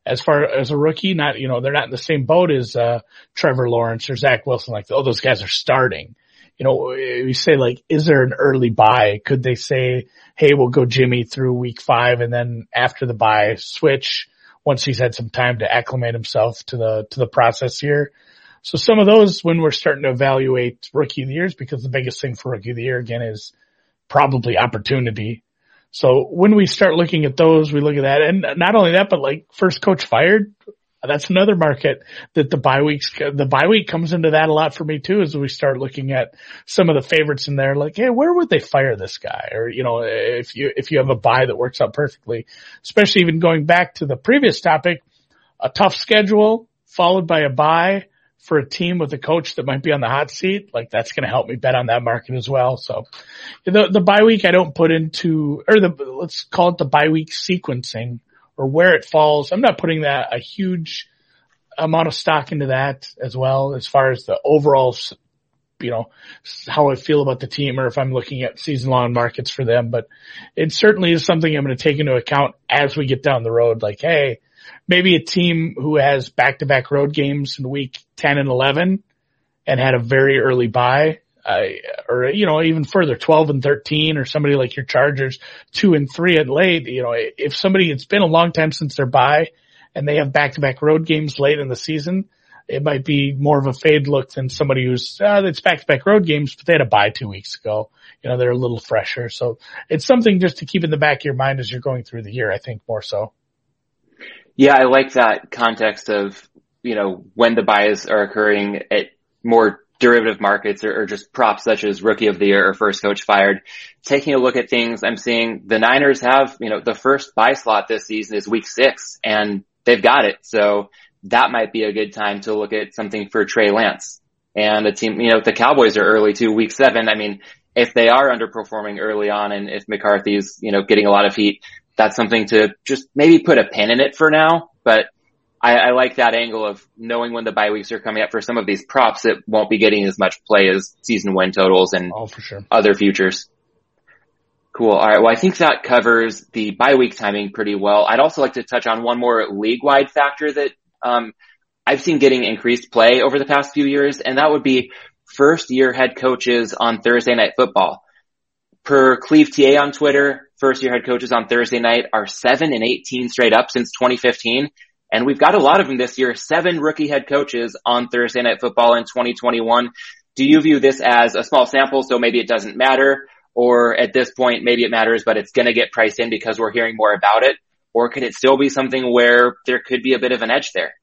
as far as a rookie. Not, you know, they're not in the same boat as, uh, Trevor Lawrence or Zach Wilson. Like, oh, those guys are starting. You know, you say like, is there an early bye? Could they say, Hey, we'll go Jimmy through week five and then after the bye switch once he's had some time to acclimate himself to the, to the process here. So some of those when we're starting to evaluate rookie of the years, because the biggest thing for rookie of the year again is probably opportunity. So when we start looking at those, we look at that and not only that, but like first coach fired, that's another market that the bye weeks, the bye week comes into that a lot for me too, as we start looking at some of the favorites in there, like, hey, where would they fire this guy? Or, you know, if you, if you have a bye that works out perfectly, especially even going back to the previous topic, a tough schedule followed by a bye for a team with a coach that might be on the hot seat, like that's going to help me bet on that market as well. So the, the bye week I don't put into, or the, let's call it the bye week sequencing or where it falls. I'm not putting that a huge amount of stock into that as well as far as the overall, you know, how I feel about the team or if I'm looking at season long markets for them, but it certainly is something I'm going to take into account as we get down the road. Like, Hey, maybe a team who has back to back road games in week 10 and 11 and had a very early bye, Uh, or, you know, even further, 12 and 13 or somebody like your Chargers, two and three at late, you know, if somebody, it's been a long time since their bye and they have back to back road games late in the season, it might be more of a fade look than somebody who's, uh, it's back to back road games, but they had a bye two weeks ago. You know, they're a little fresher. So it's something just to keep in the back of your mind as you're going through the year, I think more so. Yeah, I like that context of, you know, when the byes are occurring at more derivative markets or, or, just props such as rookie of the year or first coach fired. Taking a look at things, I'm seeing the Niners have, you know, the first bye slot this season is week six and they've got it. So that might be a good time to look at something for Trey Lance and a team, you know, the Cowboys are early too, week seven. I mean, if they are underperforming early on and if McCarthy's, you know, getting a lot of heat, that's something to just maybe put a pin in it for now. But I, I like that angle of knowing when the bye weeks are coming up for some of these props that won't be getting as much play as season win totals and oh, for sure. other futures. Cool. All right. Well, I think that covers the bye week timing pretty well. I'd also like to touch on one more league wide factor that, um, I've seen getting increased play over the past few years, and that would be first year head coaches on Thursday night football. Per Cleve TA on Twitter, first year head coaches on Thursday night are seven and 18 straight up since 2015. And we've got a lot of them this year, seven rookie head coaches on Thursday night football in 2021. Do you view this as a small sample? So maybe it doesn't matter or at this point, maybe it matters, but it's going to get priced in because we're hearing more about it. Or could it still be something where there could be a bit of an edge there?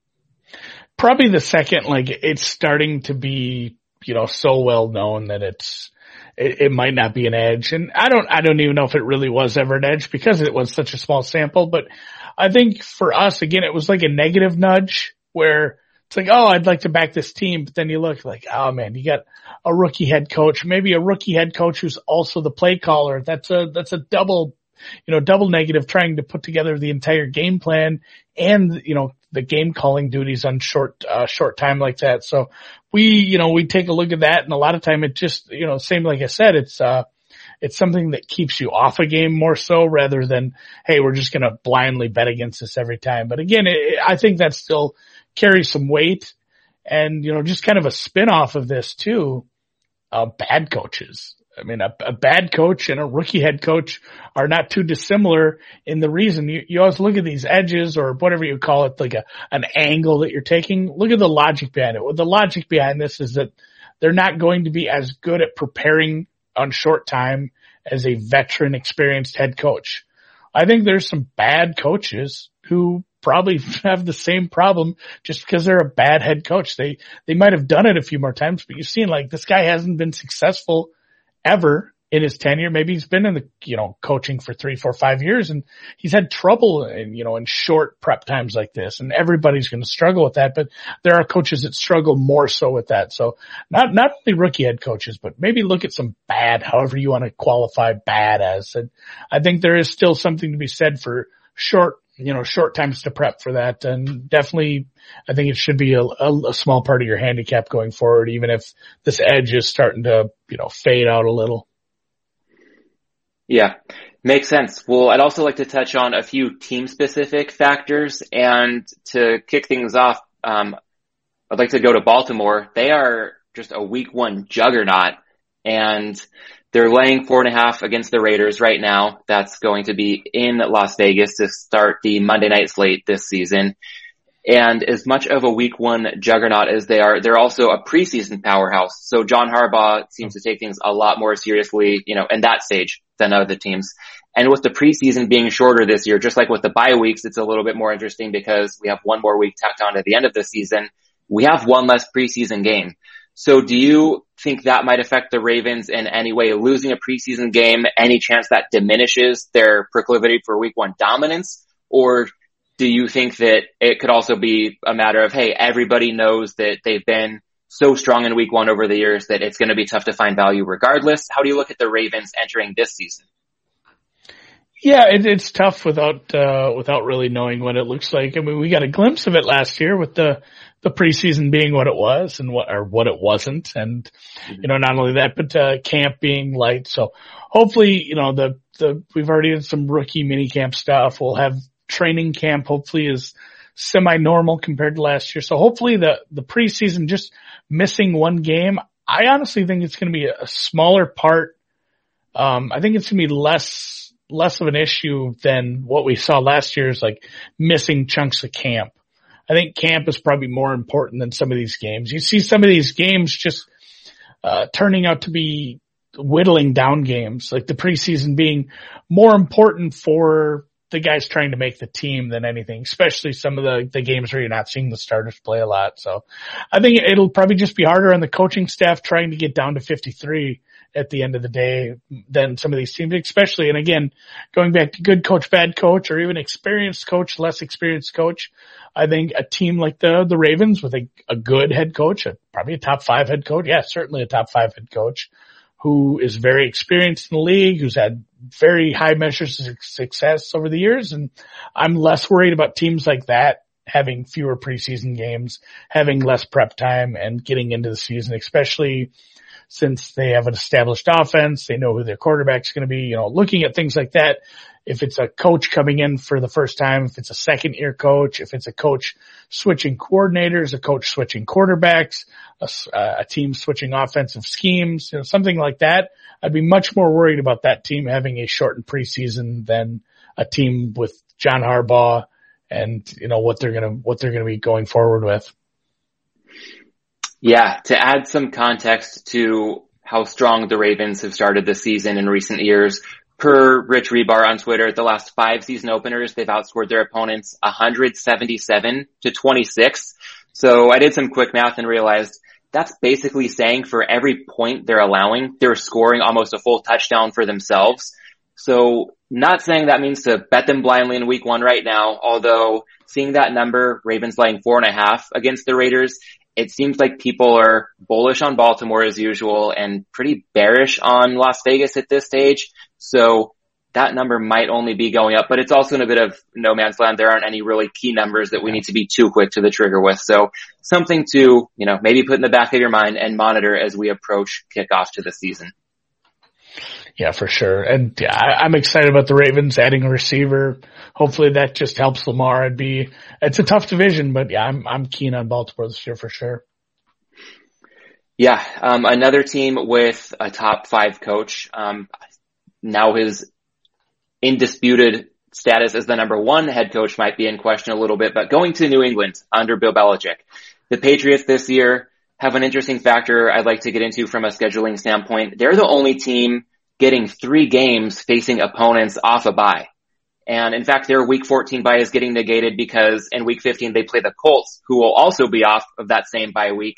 Probably the second, like it's starting to be, you know, so well known that it's, it, it, might not be an edge. And I don't, I don't even know if it really was ever an edge because it was such a small sample. But I think for us, again, it was like a negative nudge where it's like, oh, I'd like to back this team. But then you look like, oh man, you got a rookie head coach, maybe a rookie head coach who's also the play caller. That's a, that's a double, you know, double negative trying to put together the entire game plan and, you know, the game calling duties on short, uh, short time like that. So we, you know, we take a look at that and a lot of time it just, you know, same like I said, it's, uh, it's something that keeps you off a game more so rather than, hey, we're just going to blindly bet against this every time. But again, it, I think that still carries some weight and, you know, just kind of a spin off of this too, uh, bad coaches. I mean, a, a, bad coach and a rookie head coach are not too dissimilar in the reason you, you always look at these edges or whatever you call it, like a, an angle that you're taking. Look at the logic behind it. Well, the logic behind this is that they're not going to be as good at preparing on short time as a veteran experienced head coach. I think there's some bad coaches who probably have the same problem just because they're a bad head coach. They, they might have done it a few more times, but you've seen like this guy hasn't been successful ever in his tenure. Maybe he's been in the, you know, coaching for three, four, five years and he's had trouble in, you know, in short prep times like this and everybody's going to struggle with that, but there are coaches that struggle more so with that. So not, not only rookie head coaches, but maybe look at some bad, however you want to qualify bad as. And I think there is still something to be said for short, you know, short times to prep for that. And definitely, I think it should be a, a, a, small part of your handicap going forward, even if this edge is starting to, you know, fade out a little. Yeah, makes sense. Well, I'd also like to touch on a few team specific factors and to kick things off, um, I'd like to go to Baltimore. They are just a week one juggernaut and They're laying four and a half against the Raiders right now. That's going to be in Las Vegas to start the Monday night slate this season. And as much of a week one juggernaut as they are, they're also a preseason powerhouse. So John Harbaugh seems to take things a lot more seriously, you know, in that stage than other teams. And with the preseason being shorter this year, just like with the bye weeks, it's a little bit more interesting because we have one more week tacked on at the end of the season. We have one less preseason game. So do you think that might affect the Ravens in any way? Losing a preseason game, any chance that diminishes their proclivity for week one dominance? Or do you think that it could also be a matter of, hey, everybody knows that they've been so strong in week one over the years that it's going to be tough to find value regardless? How do you look at the Ravens entering this season? Yeah, it, it's tough without uh, without really knowing what it looks like. I mean, we got a glimpse of it last year with the the preseason being what it was and what or what it wasn't, and you know not only that, but uh, camp being light. So hopefully, you know the the we've already had some rookie mini camp stuff. We'll have training camp. Hopefully is semi normal compared to last year. So hopefully the the preseason just missing one game. I honestly think it's going to be a smaller part. Um, I think it's going to be less less of an issue than what we saw last year is like missing chunks of camp. I think camp is probably more important than some of these games. You see some of these games just uh, turning out to be whittling down games, like the preseason being more important for the guys trying to make the team than anything, especially some of the, the games where you're not seeing the starters play a lot. So I think it'll probably just be harder on the coaching staff trying to get down to 53 at the end of the day than some of these teams, especially, and again, going back to good coach, bad coach, or even experienced coach, less experienced coach. I think a team like the, the Ravens with a, a good head coach, a, probably a top five head coach. Yeah, certainly a top five head coach who is very experienced in the league, who's had very high measures of success over the years. And I'm less worried about teams like that having fewer preseason games, having less prep time and getting into the season, especially since they have an established offense. They know who their quarterback's going to be, you know, looking at things like that. If it's a coach coming in for the first time, if it's a second year coach, if it's a coach switching coordinators, a coach switching quarterbacks, a, a team switching offensive schemes, you know, something like that, I'd be much more worried about that team having a shortened preseason than a team with John Harbaugh and, you know, what they're going to, what they're going to be going forward with. Yeah, to add some context to how strong the Ravens have started this season in recent years, per Rich Hribar on Twitter, the last five season openers, they've outscored their opponents 177 to 26. So I did some quick math and realized that's basically saying for every point they're allowing, they're scoring almost a full touchdown for themselves. So not saying that means to bet them blindly in week one right now, although seeing that number, Ravens laying four and a half against the Raiders, it seems like people are bullish on Baltimore as usual and pretty bearish on Las Vegas at this stage. So that number might only be going up, but it's also in a bit of no man's land. There aren't any really key numbers that we need to be too quick to the trigger with. So something to, you know, maybe put in the back of your mind and monitor as we approach kickoff to the season. Yeah, for sure. And yeah, I, am excited about the Ravens adding a receiver. Hopefully that just helps Lamar. It'd be, it's a tough division, but yeah, I'm, I'm keen on Baltimore this year for sure. Yeah. Um, another team with a top five coach, um, now his indisputed status as the number one head coach might be in question a little bit, but going to New England under Bill Belichick, the Patriots this year have an interesting factor I'd like to get into from a scheduling standpoint. They're the only team getting three games facing opponents off a bye. And in fact, their week 14 bye is getting negated because in week 15 they play the Colts, who will also be off of that same bye week.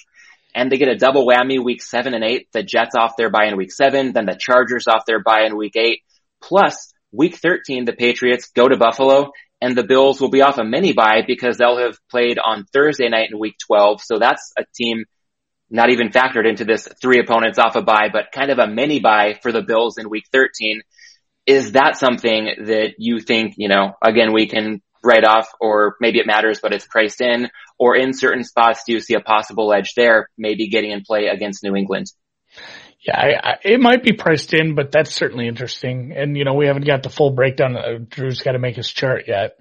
And they get a double whammy week seven and eight. The Jets off their bye in week seven, then the Chargers off their bye in week eight. Plus week 13, the Patriots go to Buffalo and the Bills will be off a mini bye because they'll have played on Thursday night in week 12. So that's a team not even factored into this three opponents off a bye, but kind of a mini bye for the Bills in week 13. Is that something that you think, you know, again, we can write off or maybe it matters, but it's priced in or in certain spots, do you see a possible edge there, maybe getting in play against New England? Yeah, I, I, it might be priced in, but that's certainly interesting. And you know, we haven't got the full breakdown. Drew's got to make his chart yet,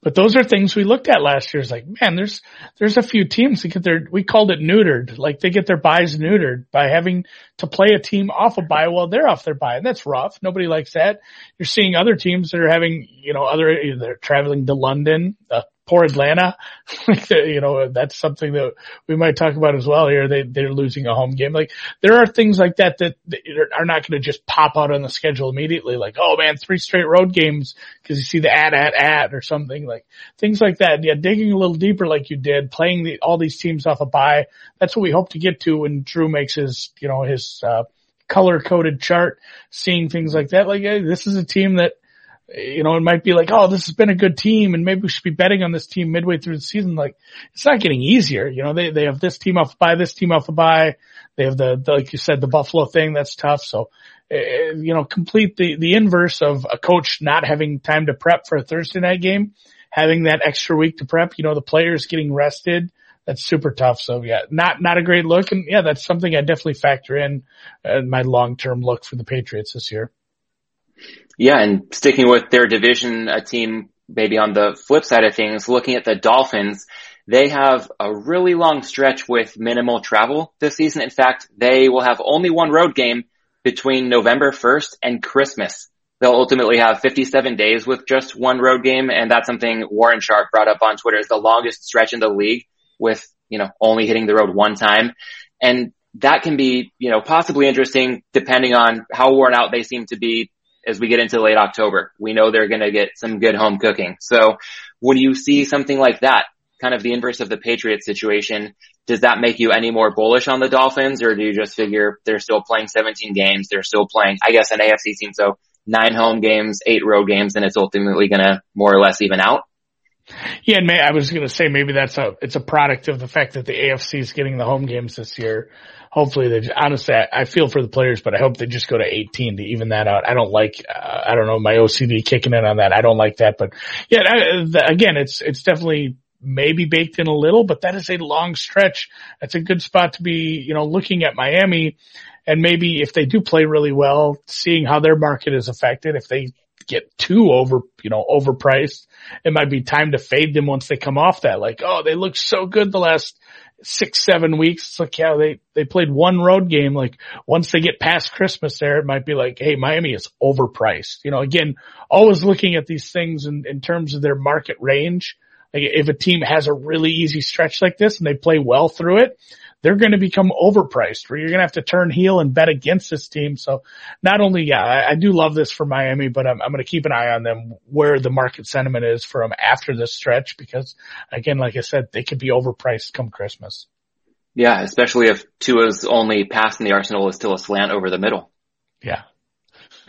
but those are things we looked at last year. It's like, man, there's there's a few teams that get their we called it neutered, like they get their byes neutered by having to play a team off a bye while they're off their bye, and that's rough. Nobody likes that. You're seeing other teams that are having, you know, other they're traveling to London, uh, poor Atlanta. you know, that's something that we might talk about as well here. They, they're losing a home game. Like there are things like that that are not going to just pop out on the schedule immediately. Like, oh man, three straight road games because you see the at, at, at or something like things like that. Yeah. Digging a little deeper like you did, playing the, all these teams off a bye. That's what we hope to get to when Drew makes his, you know, his, uh, color coded chart, seeing things like that. Like, hey, this is a team that, you know, it might be like, oh, this has been a good team and maybe we should be betting on this team midway through the season. Like it's not getting easier. You know, they, they have this team off bye this team off a bye. They have the, the, like you said, the Buffalo thing. That's tough. So, uh, you know, complete the, the inverse of a coach not having time to prep for a Thursday night game, having that extra week to prep, you know, the players getting rested. That's super tough. So yeah, not, not a great look. And yeah, that's something I definitely factor in, uh, my long-term look for the Patriots this year. Yeah, and sticking with their division, a team maybe on the flip side of things, looking at the Dolphins, they have a really long stretch with minimal travel this season. In fact, they will have only one road game between November 1st and Christmas. They'll ultimately have 57 days with just one road game, and that's something Warren Sharp brought up on Twitter as the longest stretch in the league with, you know, only hitting the road one time. And that can be, you know, possibly interesting depending on how worn out they seem to be as we get into late October. We know they're going to get some good home cooking. So when you see something like that, kind of the inverse of the Patriots situation, does that make you any more bullish on the Dolphins or do you just figure they're still playing 17 games? They're still playing, I guess, an AFC team. So nine home games, eight road games, and it's ultimately going to more or less even out. Yeah, and may, I was going to say maybe that's a it's a product of the fact that the AFC is getting the home games this year hopefully they, honestly, I, I, feel for the players, but I hope they just go to 18 to even that out. I don't like, uh, I don't know, my OCD kicking in on that. I don't like that, but yeah, I, the, again, it's, it's definitely maybe baked in a little, but that is a long stretch. That's a good spot to be, you know, looking at Miami and maybe if they do play really well, seeing how their market is affected. If they get too over, you know, overpriced, it might be time to fade them once they come off that. Like, oh, they look so good the last six, seven weeks. It's like, yeah, they, they played one road game. Like once they get past Christmas there, it might be like, Hey, Miami is overpriced. You know, again, always looking at these things in, in terms of their market range. Like if a team has a really easy stretch like this and they play well through it, they're going to become overpriced where you're going to have to turn heel and bet against this team. So not only, yeah, I, I do love this for Miami, but I'm, I'm going to keep an eye on them where the market sentiment is for them after this stretch because again, like I said, they could be overpriced come Christmas. Yeah, especially if Tua's only pass in the arsenal is still a slant over the middle. Yeah.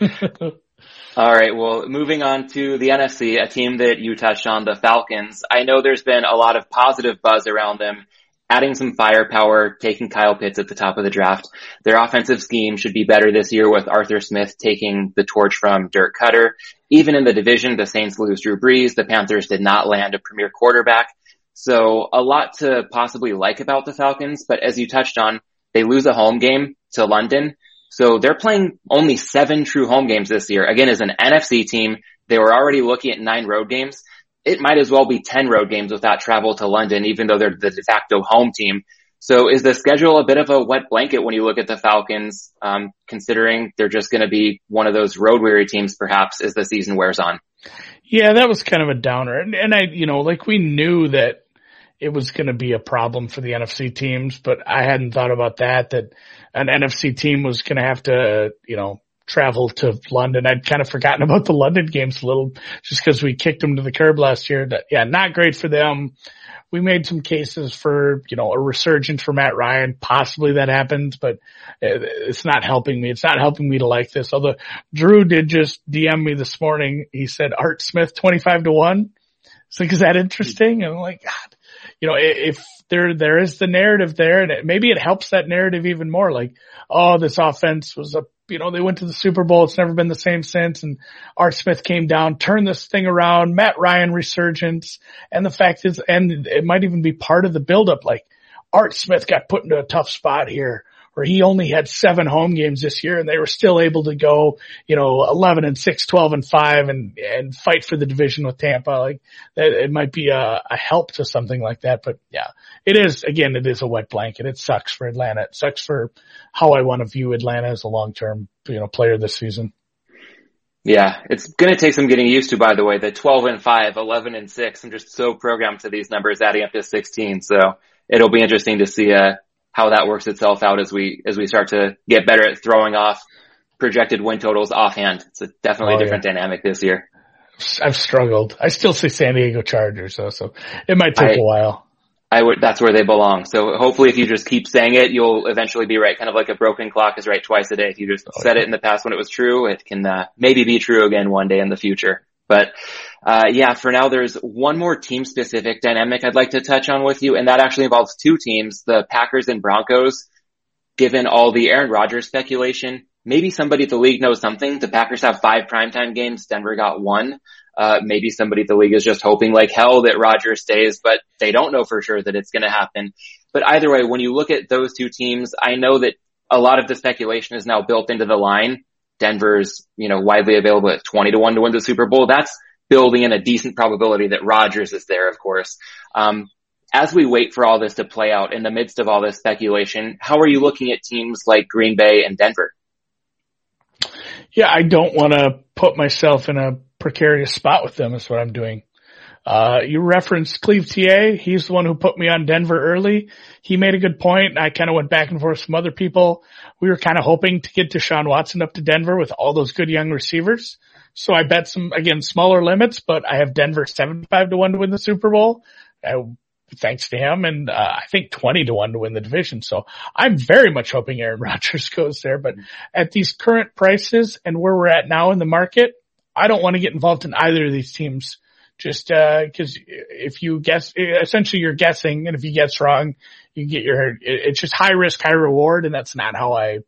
All right. Well, moving on to the NFC, a team that you touched on, the Falcons. I know there's been a lot of positive buzz around them adding some firepower, taking Kyle Pitts at the top of the draft. Their offensive scheme should be better this year with Arthur Smith taking the torch from Dirk Koetter. Even in the division, the Saints lose Drew Brees. The Panthers did not land a premier quarterback. So a lot to possibly like about the Falcons, but as you touched on, they lose a home game to London. So they're playing only seven true home games this year. Again, as an NFC team, they were already looking at nine road games it might as well be 10 road games without travel to London, even though they're the de facto home team. So is the schedule a bit of a wet blanket when you look at the Falcons, um, considering they're just going to be one of those road weary teams perhaps as the season wears on? Yeah, that was kind of a downer. And, and I, you know, like we knew that it was going to be a problem for the NFC teams, but I hadn't thought about that, that an NFC team was going to have to, you know, travel to London. I'd kind of forgotten about the London games a little just because we kicked them to the curb last year. That, yeah, not great for them. We made some cases for, you know, a resurgence for Matt Ryan. Possibly that happens, but it's not helping me. It's not helping me to like this. Although Drew did just DM me this morning. He said Art Smith 25 to one. So is that interesting? And I'm like, God, you know, if there, there is the narrative there and it, maybe it helps that narrative even more. Like, oh, this offense was a you know, they went to the Super Bowl. It's never been the same since. And Art Smith came down, turned this thing around, Matt Ryan resurgence. And the fact is, and it might even be part of the buildup, like Art Smith got put into a tough spot here where he only had seven home games this year and they were still able to go, you know, 11 and 6, 12 and 5 and, and fight for the division with Tampa. Like that, it might be a, a help to something like that. But yeah, it is, again, it is a wet blanket. It sucks for Atlanta. It sucks for how I want to view Atlanta as a long-term, you know, player this season. Yeah, it's going to take some getting used to, by the way, the 12 and 5, 11 and 6. I'm just so programmed to these numbers adding up to 16. So it'll be interesting to see, uh, how that works itself out as we, as we start to get better at throwing off projected win totals offhand. It's a definitely oh, different yeah. dynamic this year. I've struggled. I still say San Diego Chargers though, so it might take I, a while. I would, that's where they belong. So hopefully if you just keep saying it, you'll eventually be right. Kind of like a broken clock is right twice a day. If you just oh, said yeah. it in the past when it was true, it can uh, maybe be true again one day in the future. But uh, yeah, for now there's one more team specific dynamic I'd like to touch on with you, and that actually involves two teams, the Packers and Broncos. Given all the Aaron Rodgers speculation, maybe somebody at the league knows something. The Packers have five primetime games. Denver got one. Uh, maybe somebody at the league is just hoping like hell that Rodgers stays, but they don't know for sure that it's going to happen. But either way, when you look at those two teams, I know that a lot of the speculation is now built into the line. Denver's, you know, widely available at 20 to 1 to win the Super Bowl. That's building in a decent probability that Rodgers is there, of course. Um, as we wait for all this to play out in the midst of all this speculation, how are you looking at teams like Green Bay and Denver? Yeah, I don't want to put myself in a precarious spot with them is what I'm doing. Uh, you referenced Cleve TA. He's the one who put me on Denver early. He made a good point. I kind of went back and forth with some other people. We were kind of hoping to get Deshaun Watson up to Denver with all those good young receivers. So I bet some, again, smaller limits, but I have Denver 75 to 1 to win the Super Bowl. Uh, thanks to him and uh, I think 20 to 1 to win the division. So I'm very much hoping Aaron Rodgers goes there, but at these current prices and where we're at now in the market, I don't want to get involved in either of these teams. Just, uh, cause if you guess, essentially you're guessing and if you guess wrong, you get your, it's just high risk, high reward. And that's not how I,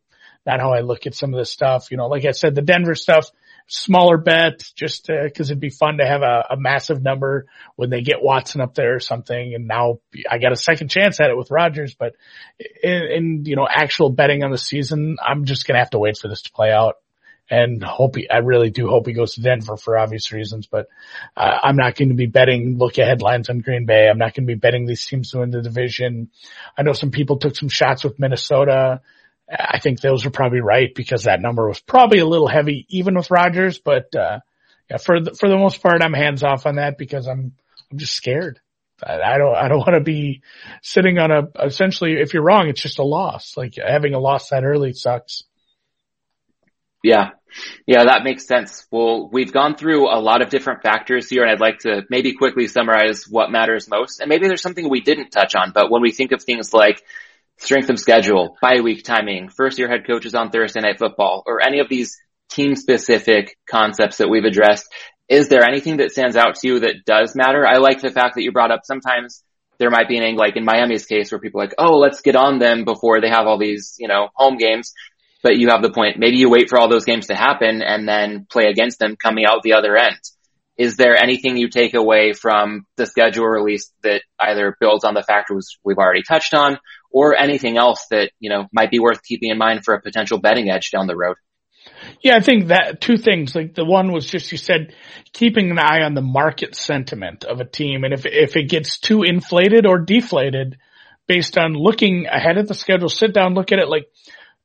not how I look at some of this stuff. You know, like I said, the Denver stuff, smaller bet just uh, cause it'd be fun to have a, a, massive number when they get Watson up there or something. And now I got a second chance at it with Rodgers, but in, in, you know, actual betting on the season, I'm just to have to wait for this to play out and hope he, I really do hope he goes to Denver for obvious reasons, but uh, I'm not going to be betting look ahead lines on Green Bay. I'm not going to be betting these teams to win the division. I know some people took some shots with Minnesota. I think those are probably right because that number was probably a little heavy even with Rodgers, but, uh, yeah, for the, for the most part, I'm hands off on that because I'm, I'm just scared. I don't, I don't want to be sitting on a, essentially, if you're wrong, it's just a loss. Like having a loss that early sucks. Yeah. Yeah, that makes sense. Well, we've gone through a lot of different factors here and I'd like to maybe quickly summarize what matters most. And maybe there's something we didn't touch on, but when we think of things like strength of schedule, bye week timing, first year head coaches on Thursday night football, or any of these team specific concepts that we've addressed, is there anything that stands out to you that does matter? I like the fact that you brought up sometimes there might be an angle like in Miami's case where people are like, oh, let's get on them before they have all these, you know, home games but you have the point. Maybe you wait for all those games to happen and then play against them coming out the other end. Is there anything you take away from the schedule release that either builds on the factors we've already touched on or anything else that, you know, might be worth keeping in mind for a potential betting edge down the road? Yeah, I think that two things. Like the one was just you said keeping an eye on the market sentiment of a team, and if if it gets too inflated or deflated based on looking ahead at the schedule, sit down, look at it. Like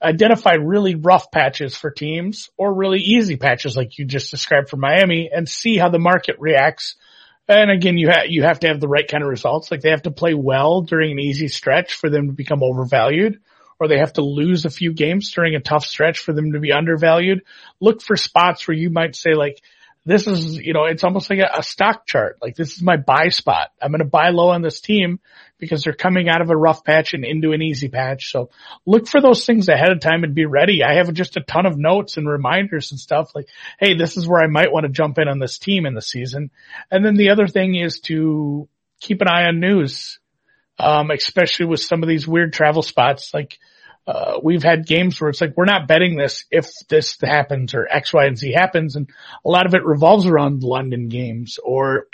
identify really rough patches for teams or really easy patches like you just described for Miami and see how the market reacts. And again, you have, you have to have the right kind of results. Like they have to play well during an easy stretch for them to become overvalued or they have to lose a few games during a tough stretch for them to be undervalued. Look for spots where you might say like, this is, you know, it's almost like a, a stock chart. Like this is my buy spot. I'm going to buy low on this team because they're coming out of a rough patch and into an easy patch. So look for those things ahead of time and be ready. I have just a ton of notes and reminders and stuff like, Hey, this is where I might want to jump in on this team in the season. And then the other thing is to keep an eye on news. Um, especially with some of these weird travel spots like, uh, we've had games where it's like, we're not betting this if this happens or X, Y, and Z happens. And a lot of it revolves around London games or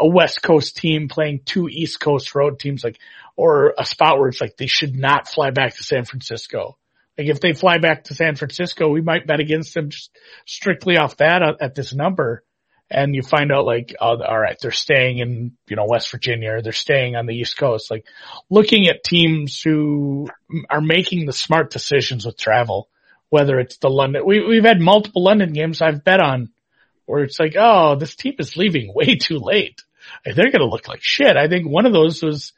a West Coast team playing two East Coast road teams, like, or a spot where it's like they should not fly back to San Francisco. Like if they fly back to San Francisco, we might bet against them just strictly off that uh, at this number. And you find out like, oh, all right, they're staying in, you know, West Virginia or they're staying on the East Coast. Like looking at teams who are making the smart decisions with travel, whether it's the London, we, we've had multiple London games I've bet on where it's like, oh, this team is leaving way too late. They're going to look like shit. I think one of those was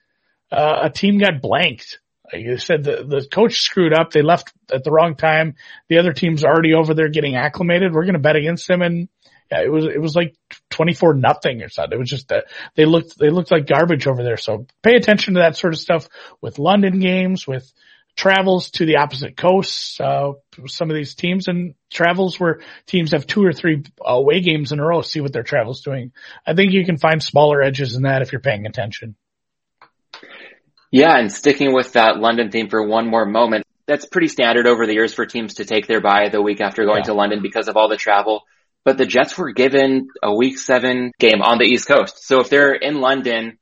uh, a team got blanked. Like you said, the, the coach screwed up. They left at the wrong time. The other team's already over there getting acclimated. We're going to bet against them. And yeah, it was, it was like 24 nothing or something. It was just that they looked, they looked like garbage over there. So pay attention to that sort of stuff with London games, with travels to the opposite coasts, uh, some of these teams and travels where teams have two or three away games in a row, see what their travel's doing. I think you can find smaller edges in that if you're paying attention. Yeah, and sticking with that London theme for one more moment, that's pretty standard over the years for teams to take their bye the week after going yeah. to London because of all the travel. But the Jets were given a week seven game on the East Coast. So if they're in London,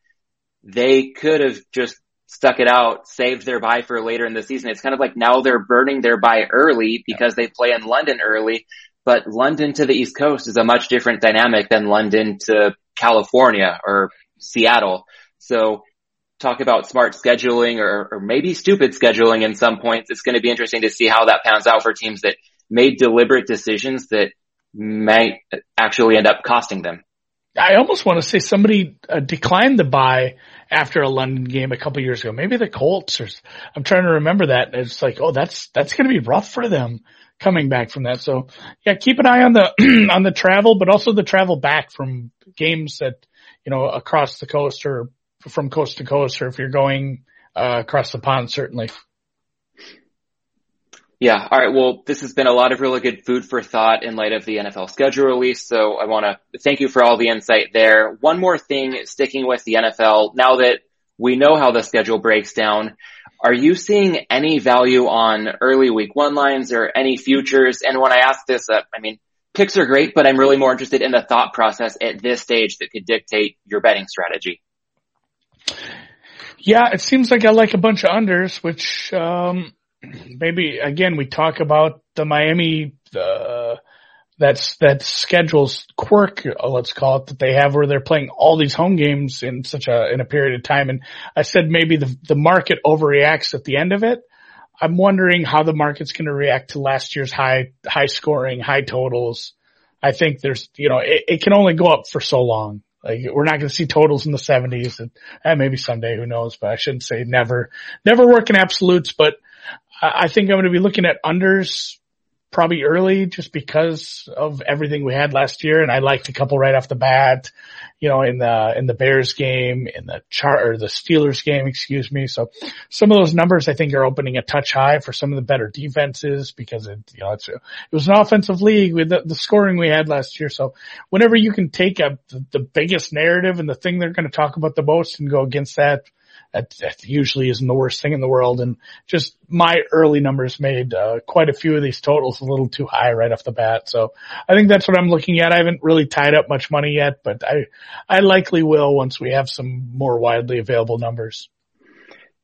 they could have just stuck it out, saved their bye for later in the season. It's kind of like now they're burning their bye early because yeah. they play in London early. But London to the East Coast is a much different dynamic than London to California or Seattle. So talk about smart scheduling or, or maybe stupid scheduling in some points. It's going to be interesting to see how that pans out for teams that made deliberate decisions that might actually end up costing them. I almost want to say somebody uh, declined the bye after a London game a couple years ago. Maybe the Colts or I'm trying to remember that. It's like, oh, that's, that's going to be rough for them coming back from that. So yeah, keep an eye on the, on the travel, but also the travel back from games that, you know, across the coast or from coast to coast or if you're going uh, across the pond, certainly. Yeah. All right. Well, this has been a lot of really good food for thought in light of the NFL schedule release. So I want to thank you for all the insight there. One more thing, sticking with the NFL, now that we know how the schedule breaks down, are you seeing any value on early week one lines or any futures? And when I ask this, uh, I mean, picks are great, but I'm really more interested in the thought process at this stage that could dictate your betting strategy. Yeah, it seems like I like a bunch of unders, which um, maybe again we talk about the Miami uh, that's that schedules quirk, let's call it, that they have where they're playing all these home games in such a in a period of time. And I said maybe the the market overreacts at the end of it. I'm wondering how the market's going to react to last year's high high scoring, high totals. I think there's you know it, it can only go up for so long. Like we're not going to see totals in the 70s and, and, maybe someday, who knows, but I shouldn't say never, never work in absolutes, but I, think I'm going to be looking at unders probably early just because of everything we had last year. And I liked a couple right off the bat, you know, in the, in the Bears game, in the chart or the Steelers game, excuse me. So some of those numbers I think are opening a touch high for some of the better defenses because it, you know, it's, it was an offensive league with the, the scoring we had last year. So whenever you can take a, the, the biggest narrative and the thing they're going to talk about the most and go against that, that, that usually isn't the worst thing in the world. And just my early numbers made uh, quite a few of these totals a little too high right off the bat. So I think that's what I'm looking at. I haven't really tied up much money yet, but I I likely will once we have some more widely available numbers.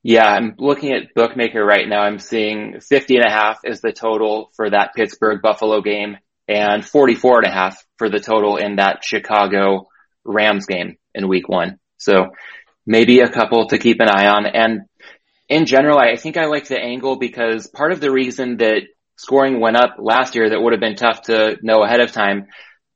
Yeah, I'm looking at Bookmaker right now. I'm seeing 50 and a half is the total for that Pittsburgh Buffalo game and 44 and a half for the total in that Chicago Rams game in week one. So maybe a couple to keep an eye on. And in general, I think I like the angle because part of the reason that scoring went up last year that would have been tough to know ahead of time.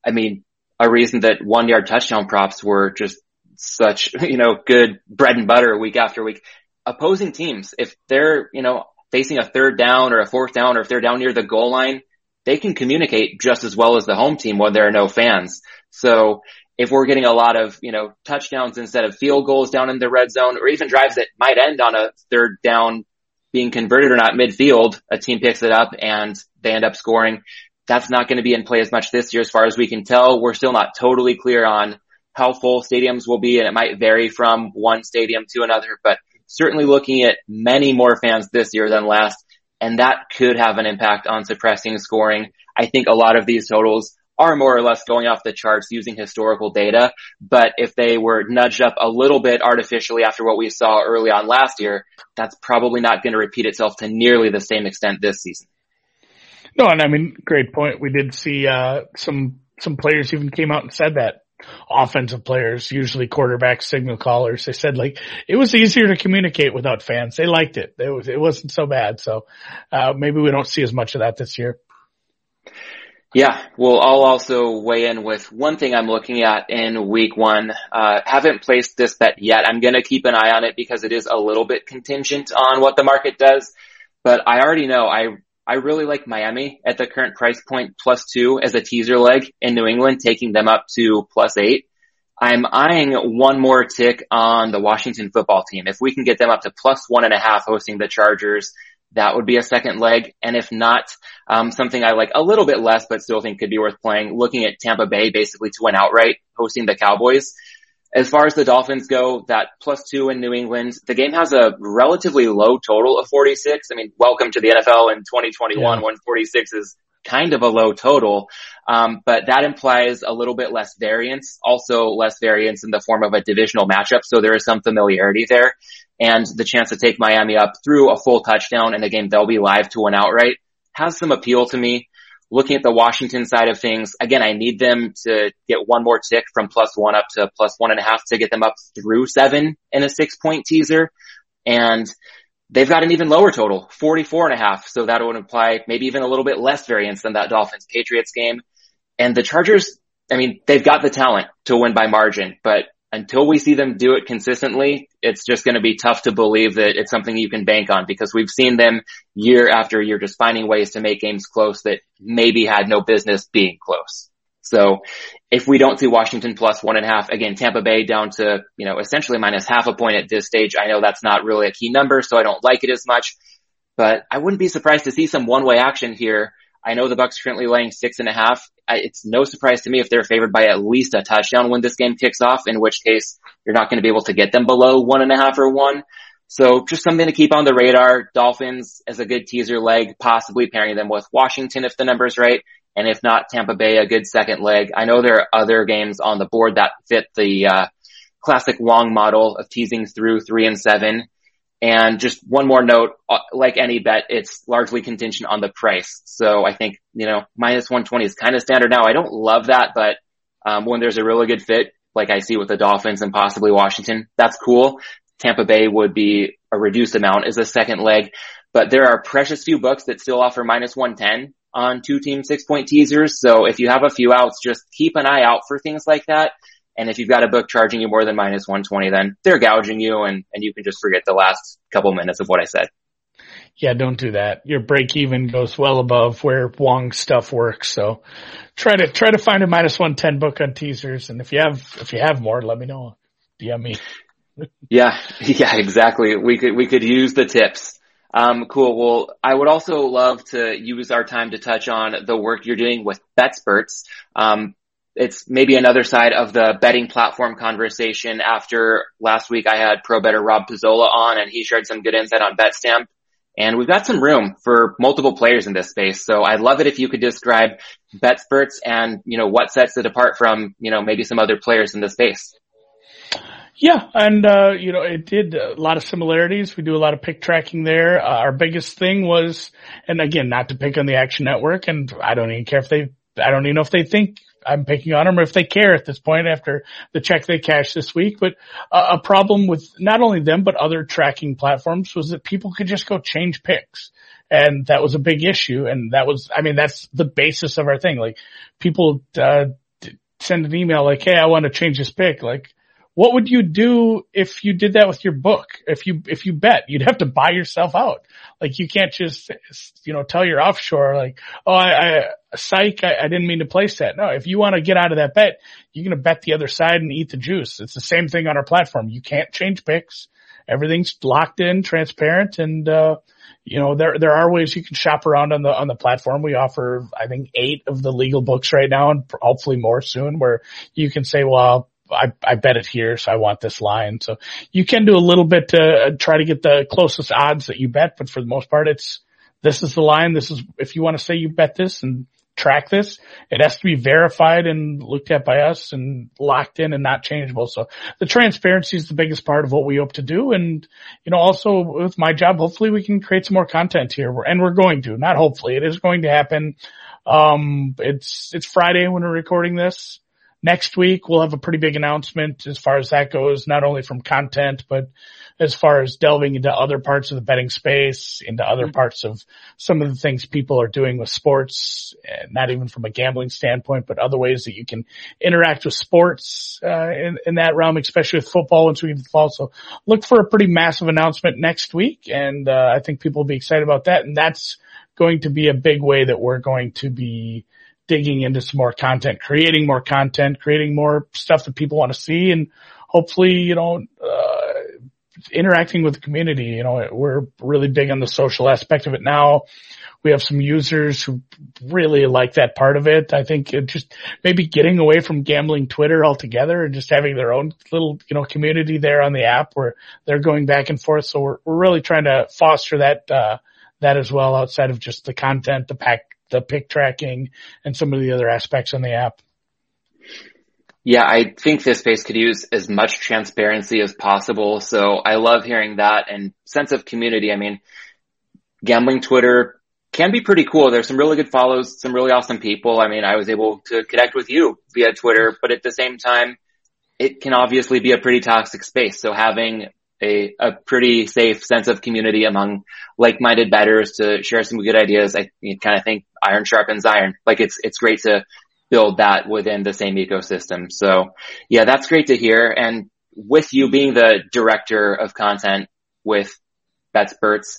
I mean, a reason that one yard touchdown props were just such, you know, good bread and butter week after week. Opposing teams, if they're, you know, facing a third down or a fourth down or if they're down near the goal line, they can communicate just as well as the home team when there are no fans. So if we're getting a lot of, you know, touchdowns instead of field goals down in the red zone or even drives that might end on a third down being converted or not midfield, a team picks it up and they end up scoring. That's not going to be in play as much this year as far as we can tell. We're still not totally clear on how full stadiums will be and it might vary from one stadium to another, but certainly looking at many more fans this year than last, and that could have an impact on suppressing scoring. I think a lot of these totals are more or less going off the charts using historical data. But if they were nudged up a little bit artificially after what we saw early on last year, that's probably not going to repeat itself to nearly the same extent this season. No, and I mean, great point. We did see, uh, some, some players even came out and said that offensive players, usually quarterbacks, signal callers. They said like it was easier to communicate without fans. They liked it. It was, it wasn't so bad. So, uh, maybe we don't see as much of that this year. Yeah, well, I'll also weigh in with one thing I'm looking at in week one. Uh, haven't placed this bet yet. I'm going to keep an eye on it because it is a little bit contingent on what the market does. But I already know I, I really like Miami at the current price point plus two as a teaser leg in New England, taking them up to plus eight. I'm eyeing one more tick on the Washington football team. If we can get them up to plus one and a half hosting the Chargers, that would be a second leg. And if not, um, something I like a little bit less, but still think could be worth playing, looking at Tampa Bay basically to win outright, hosting the Cowboys. As far as the Dolphins go, that plus two in New England, the game has a relatively low total of 46. I mean, welcome to the NFL in 2021 yeah. when 46 is kind of a low total. Um, but that implies a little bit less variance, also less variance in the form of a divisional matchup. So there is some familiarity there and the chance to take Miami up through a full touchdown in a game they'll be live to win outright has some appeal to me. Looking at the Washington side of things, again, I need them to get one more tick from plus one up to plus one and a half to get them up through seven in a six point teaser. And they've got an even lower total, 44 and a half. So that would imply maybe even a little bit less variance than that Dolphins Patriots game. And the Chargers, I mean, they've got the talent to win by margin, but until we see them do it consistently, it's just going to be tough to believe that it's something you can bank on because we've seen them year after year just finding ways to make games close that maybe had no business being close. So if we don't see Washington plus one and a half, again, Tampa Bay down to, you know, essentially minus half a point at this stage. I know that's not really a key number, so I don't like it as much, but I wouldn't be surprised to see some one way action here I know the Bucs currently laying six and a half. It's no surprise to me if they're favored by at least a touchdown when this game kicks off, in which case you're not going to be able to get them below one and a half or one. So just something to keep on the radar. Dolphins as a good teaser leg, possibly pairing them with Washington if the number's right. And if not, Tampa Bay, a good second leg. I know there are other games on the board that fit the, uh, classic Wong model of teasing through three and seven. And just one more note, uh, like any bet, it's largely contingent on the price. So I think, you know, minus 120 is kind of standard now. I don't love that, but, um, when there's a really good fit, like I see with the Dolphins and possibly Washington, that's cool. Tampa Bay would be a reduced amount as a second leg, but there are precious few books that still offer minus 110 on two team six point teasers. So if you have a few outs, just keep an eye out for things like that. And if you've got a book charging you more than minus 120, then they're gouging you and, and you can just forget the last couple minutes of what I said. Yeah, don't do that. Your break even goes well above where Wong stuff works. So try to, try to find a minus 110 book on teasers. And if you have, if you have more, let me know. DM me. yeah, yeah, exactly. We could, we could use the tips. Um, cool. Well, I would also love to use our time to touch on the work you're doing with BetSperts. Um, it's maybe another side of the betting platform conversation. After last week, I had pro bettor Rob Pizzola on and he shared some good insight on BetStamp. And we've got some room for multiple players in this space. So I'd love it if you could describe BetSperts and, you know, what sets it apart from, you know, maybe some other players in the space. Yeah, and uh, you know, it did a lot of similarities. We do a lot of pick tracking there. Uh, our biggest thing was, and again, not to pick on the Action Network, and I don't even care if they, I don't even know if they think I'm picking on them or if they care at this point after the check they cashed this week. But uh, a problem with not only them, but other tracking platforms was that people could just go change picks. And that was a big issue. And that was, I mean, that's the basis of our thing. Like people, uh, send an email like, Hey, I want to change this pick. Like, what would you do if you did that with your book? If you, if you bet, you'd have to buy yourself out. Like you can't just, you know, tell your offshore like, oh, I, I psych, I, I didn't mean to place that. No, if you want to get out of that bet, you're going to bet the other side and eat the juice. It's the same thing on our platform. You can't change picks. Everything's locked in, transparent, and, uh, you know, there, there are ways you can shop around on the, on the platform. We offer, I think, eight of the legal books right now and hopefully more soon where you can say, well, I, I bet it here, so I want this line. So you can do a little bit to try to get the closest odds that you bet, but for the most part, it's, this is the line. This is, if you want to say you bet this and track this, it has to be verified and looked at by us and locked in and not changeable. So the transparency is the biggest part of what we hope to do. And, you know, also with my job, hopefully we can create some more content here and we're going to, not hopefully, it is going to happen. Um, it's, it's Friday when we're recording this. Next week we'll have a pretty big announcement as far as that goes, not only from content, but as far as delving into other parts of the betting space, into other mm-hmm. parts of some of the things people are doing with sports, eh, not even from a gambling standpoint, but other ways that you can interact with sports uh, in, in that realm, especially with football once we get to fall. So look for a pretty massive announcement next week, and uh, I think people will be excited about that. And that's going to be a big way that we're going to be digging into some more content, creating more content, creating more stuff that people want to see, and hopefully, you know, uh, interacting with the community. You know, we're really big on the social aspect of it now. We have some users who really like that part of it. I think it just maybe getting away from gambling Twitter altogether and just having their own little, you know, community there on the app where they're going back and forth. So we're, we're really trying to foster that, uh, that as well outside of just the content, the pack, the pick tracking and some of the other aspects on the app. Yeah, I think this space could use as much transparency as possible. So I love hearing that and sense of community. I mean, gambling Twitter can be pretty cool. There's some really good follows, some really awesome people. I mean, I was able to connect with you via Twitter, but at the same time, it can obviously be a pretty toxic space. So having a, a pretty safe sense of community among like-minded bettors to share some good ideas, I kind of think iron sharpens iron. Like it's, it's great to build that within the same ecosystem. So yeah, that's great to hear. And with you being the director of content with BetSperts,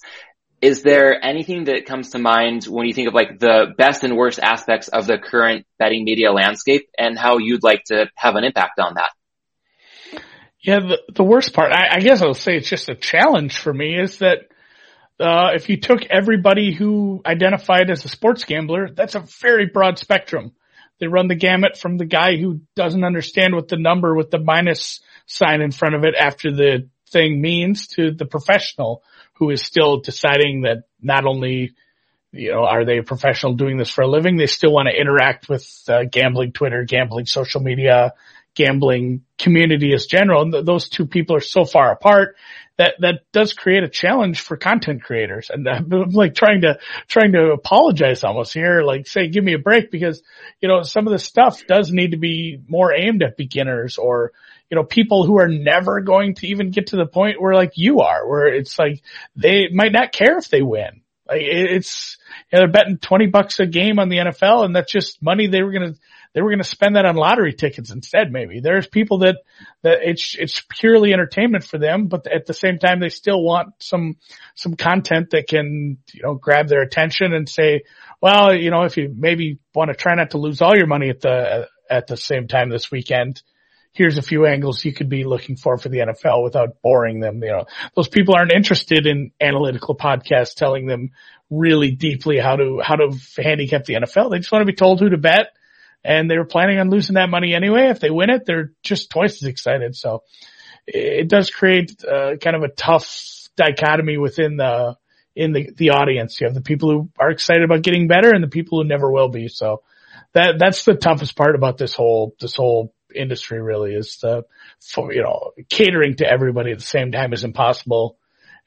is there anything that comes to mind when you think of like the best and worst aspects of the current betting media landscape and how you'd like to have an impact on that? Yeah, the, the worst part, I, I guess I'll say it's just a challenge for me is that uh, if you took everybody who identified as a sports gambler, that's a very broad spectrum. They run the gamut from the guy who doesn't understand what the number with the minus sign in front of it after the thing means to the professional who is still deciding that not only you know, are they a professional doing this for a living? They still want to interact with uh, gambling Twitter, gambling social media, gambling community as general. And th- those two people are so far apart that, that does create a challenge for content creators. And I'm like trying to, trying to apologize almost here, like say, give me a break because, you know, some of the stuff does need to be more aimed at beginners or, you know, people who are never going to even get to the point where like you are, where it's like they might not care if they win. Like it's, you know, they're betting 20 bucks a game on the NFL and that's just money they were going to, they were going to spend that on lottery tickets instead. Maybe there's people that that it's it's purely entertainment for them, but at the same time they still want some some content that can you know grab their attention and say, well, you know, if you maybe want to try not to lose all your money at the at the same time this weekend, here's a few angles you could be looking for for the NFL without boring them. You know, those people aren't interested in analytical podcasts telling them really deeply how to, how to handicap the NFL. They just want to be told who to bet and they were planning on losing that money anyway. If they win it, they're just twice as excited. So it does create uh, kind of a tough dichotomy within the in the the audience. You have the people who are excited about getting better and the people who never will be. So that that's the toughest part about this whole this whole industry really is the for, you know catering to everybody at the same time is impossible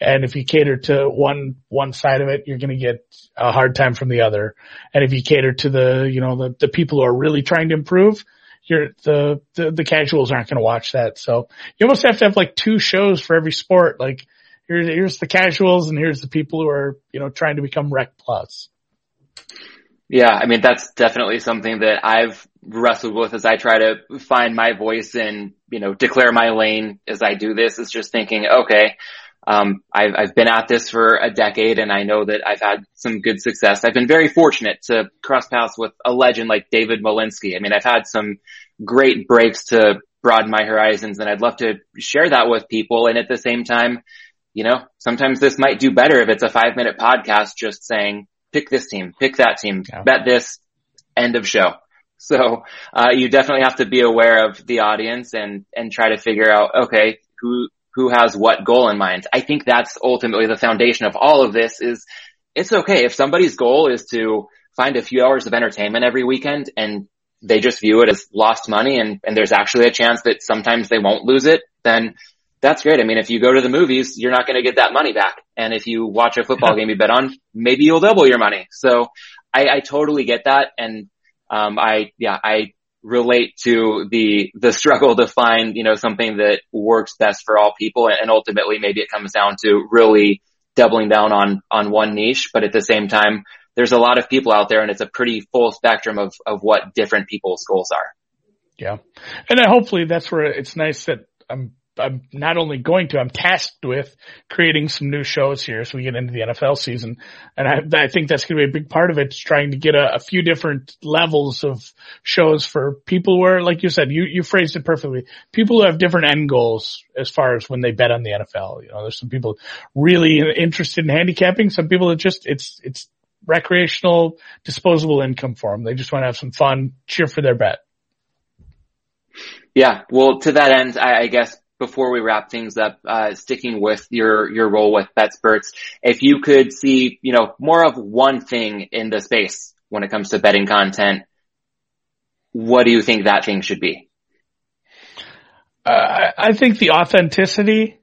and if you cater to one, one side of it, you're going to get a hard time from the other. And if you cater to the, you know, the, the people who are really trying to improve, you're the, the, the casuals aren't going to watch that. So you almost have to have like two shows for every sport. Like here's, here's the casuals and here's the people who are, you know, trying to become rec plus. Yeah. I mean, that's definitely something that I've wrestled with as I try to find my voice and, you know, declare my lane as I do this is just thinking, okay, um, I've, I've been at this for a decade and I know that I've had some good success. I've been very fortunate to cross paths with a legend like David Malinsky. I mean, I've had some great breaks to broaden my horizons and I'd love to share that with people. And at the same time, you know, sometimes this might do better if it's a five minute podcast just saying, pick this team, pick that team, yeah. bet this, end of show. So, uh, you definitely have to be aware of the audience and, and try to figure out, okay, who, who has what goal in mind. I think that's ultimately the foundation of all of this is it's okay if somebody's goal is to find a few hours of entertainment every weekend and they just view it as lost money and, and there's actually a chance that sometimes they won't lose it, then that's great. I mean, if you go to the movies, you're not going to get that money back. And if you watch a football game you bet on, maybe you'll double your money. So I, I totally get that. And, um, I, yeah, I relate to the, the struggle to find, you know, something that works best for all people. And ultimately maybe it comes down to really doubling down on, on one niche, but at the same time, there's a lot of people out there and it's a pretty full spectrum of, of what different people's goals are. Yeah. And hopefully that's where it's nice that I'm I'm not only going to, I'm tasked with creating some new shows here as we get into the NFL season. And I, I think that's going to be a big part of it, trying to get a, a, few different levels of shows for people where, like you said, you, you phrased it perfectly. People who have different end goals as far as when they bet on the NFL. You know, there's some people really interested in handicapping, some people that just, it's, it's recreational, disposable income for them. They just want to have some fun, cheer for their bet. Yeah. Well, to that end, I, I guess before we wrap things up, uh, sticking with your, your role with BetSperts, if you could see, you know, more of one thing in the space when it comes to betting content, what do you think that thing should be? Uh, I think the authenticity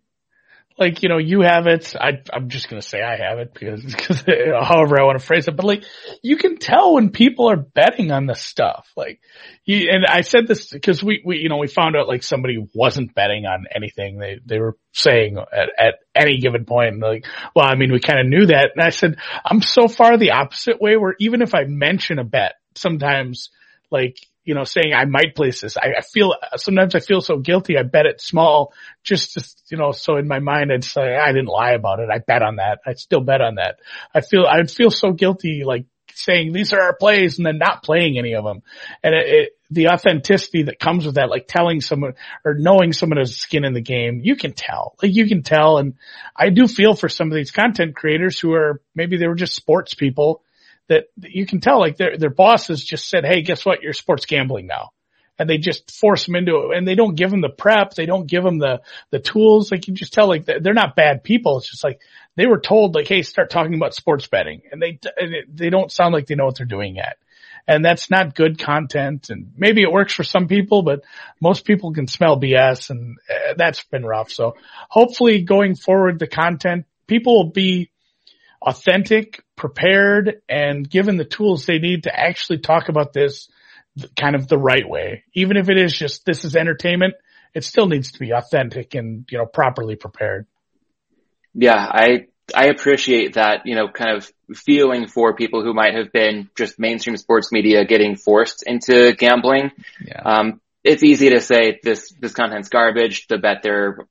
like, you know, you have it. I, I'm just going to say I have it because, because uh, however I want to phrase it, but like you can tell when people are betting on the stuff. Like you, and I said this because we, we, you know, we found out like somebody wasn't betting on anything. They, they were saying at, at any given point, like, well, I mean, we kind of knew that. And I said, I'm so far the opposite way where even if I mention a bet, sometimes like you know, saying I might place this. I, I, feel, sometimes I feel so guilty. I bet it small just to, you know, so in my mind I'd say I didn't lie about it. I bet on that. I still bet on that. I feel, I'd feel so guilty like saying these are our plays and then not playing any of them. And it, it, the authenticity that comes with that, like telling someone or knowing someone has skin in the game, you can tell, like you can tell. And I do feel for some of these content creators who are, maybe they were just sports people that you can tell like their, their bosses just said, Hey, guess what? You're sports gambling now. And they just force them into it and they don't give them the prep. They don't give them the, the tools. Like you just tell like they're not bad people. It's just like they were told like, Hey, start talking about sports betting and they, they don't sound like they know what they're doing yet. And that's not good content. And maybe it works for some people, but most people can smell BS and uh, that's been rough. So hopefully going forward, the content people will be authentic, prepared, and given the tools they need to actually talk about this kind of the right way. Even if it is just this is entertainment, it still needs to be authentic and, you know, properly prepared. Yeah, I I appreciate that, you know, kind of feeling for people who might have been just mainstream sports media getting forced into gambling. Yeah. Um, it's easy to say this, this content's garbage. The bet they're,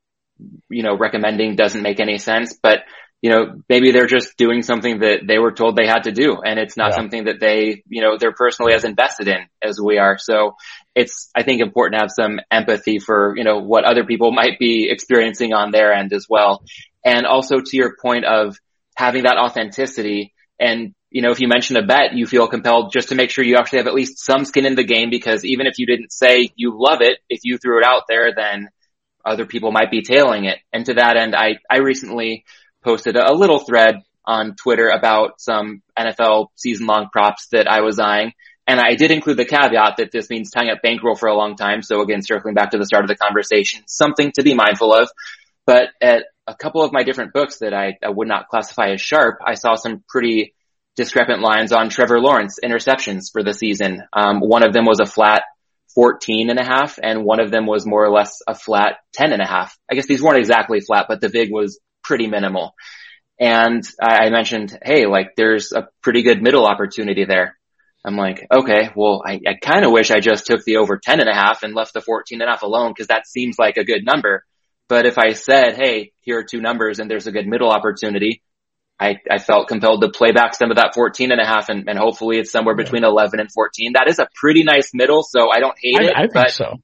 you know, recommending doesn't make any sense, but you know, maybe they're just doing something that they were told they had to do and it's not yeah. something that they, you know, they're personally as invested in as we are. So it's, I think important to have some empathy for, you know, what other people might be experiencing on their end as well. And also to your point of having that authenticity and, you know, if you mention a bet, you feel compelled just to make sure you actually have at least some skin in the game because even if you didn't say you love it, if you threw it out there, then other people might be tailing it. And to that end, I, I recently posted a little thread on Twitter about some NFL season long props that I was eyeing. And I did include the caveat that this means tying up bankroll for a long time. So again, circling back to the start of the conversation, something to be mindful of. But at a couple of my different books that I, I would not classify as sharp, I saw some pretty discrepant lines on Trevor Lawrence interceptions for the season. Um, one of them was a flat 14 and a half and one of them was more or less a flat 10 and a half. I guess these weren't exactly flat, but the VIG was pretty minimal. And I mentioned, hey, like there's a pretty good middle opportunity there. I'm like, okay, well, I, I kind of wish I just took the over 10 and a half and left the 14 and a half alone because that seems like a good number. But if I said, hey, here are two numbers and there's a good middle opportunity, I, I felt compelled to play back some of that 14 and a half and, and hopefully it's somewhere between 11 and 14. That is a pretty nice middle, so I don't hate I, it. I think but, so.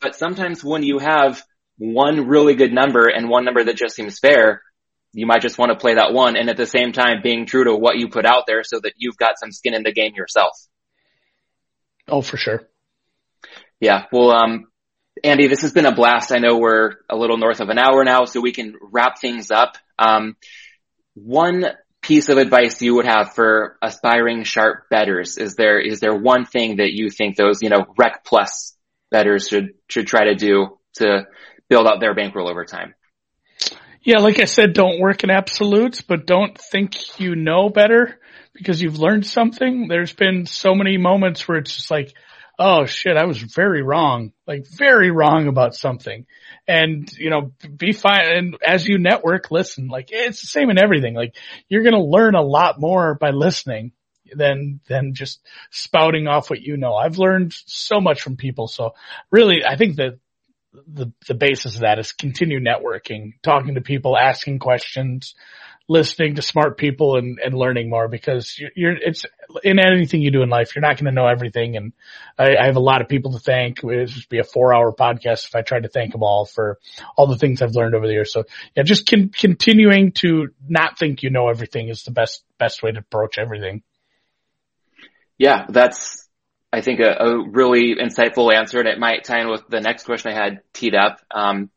But sometimes when you have one really good number and one number that just seems fair, you might just want to play that one and at the same time being true to what you put out there so that you've got some skin in the game yourself. Oh, for sure. Yeah. Well, um, Andy, this has been a blast. I know we're a little north of an hour now, so we can wrap things up. Um, one piece of advice you would have for aspiring sharp bettors? Is there, is there one thing that you think those, you know, rec plus bettors should, should try to do to build out their bankroll over time? Yeah, like I said, don't work in absolutes, but don't think you know better because you've learned something. There's been so many moments where it's just like, oh shit, I was very wrong, like very wrong about something. And, you know, be fine. And as you network, listen, like it's the same in everything. Like you're going to learn a lot more by listening than, than just spouting off what you know. I've learned so much from people. So really, I think that the, the basis of that is continue networking, talking to people, asking questions, listening to smart people and, and learning more because you're, you're, it's in anything you do in life, you're not going to know everything. And I, I, have a lot of people to thank. It would be a four hour podcast if I tried to thank them all for all the things I've learned over the years. So yeah, just con- continuing to not think you know everything is the best, best way to approach everything. Yeah, that's, I think a, a really insightful answer and it might tie in with the next question I had teed up. Um,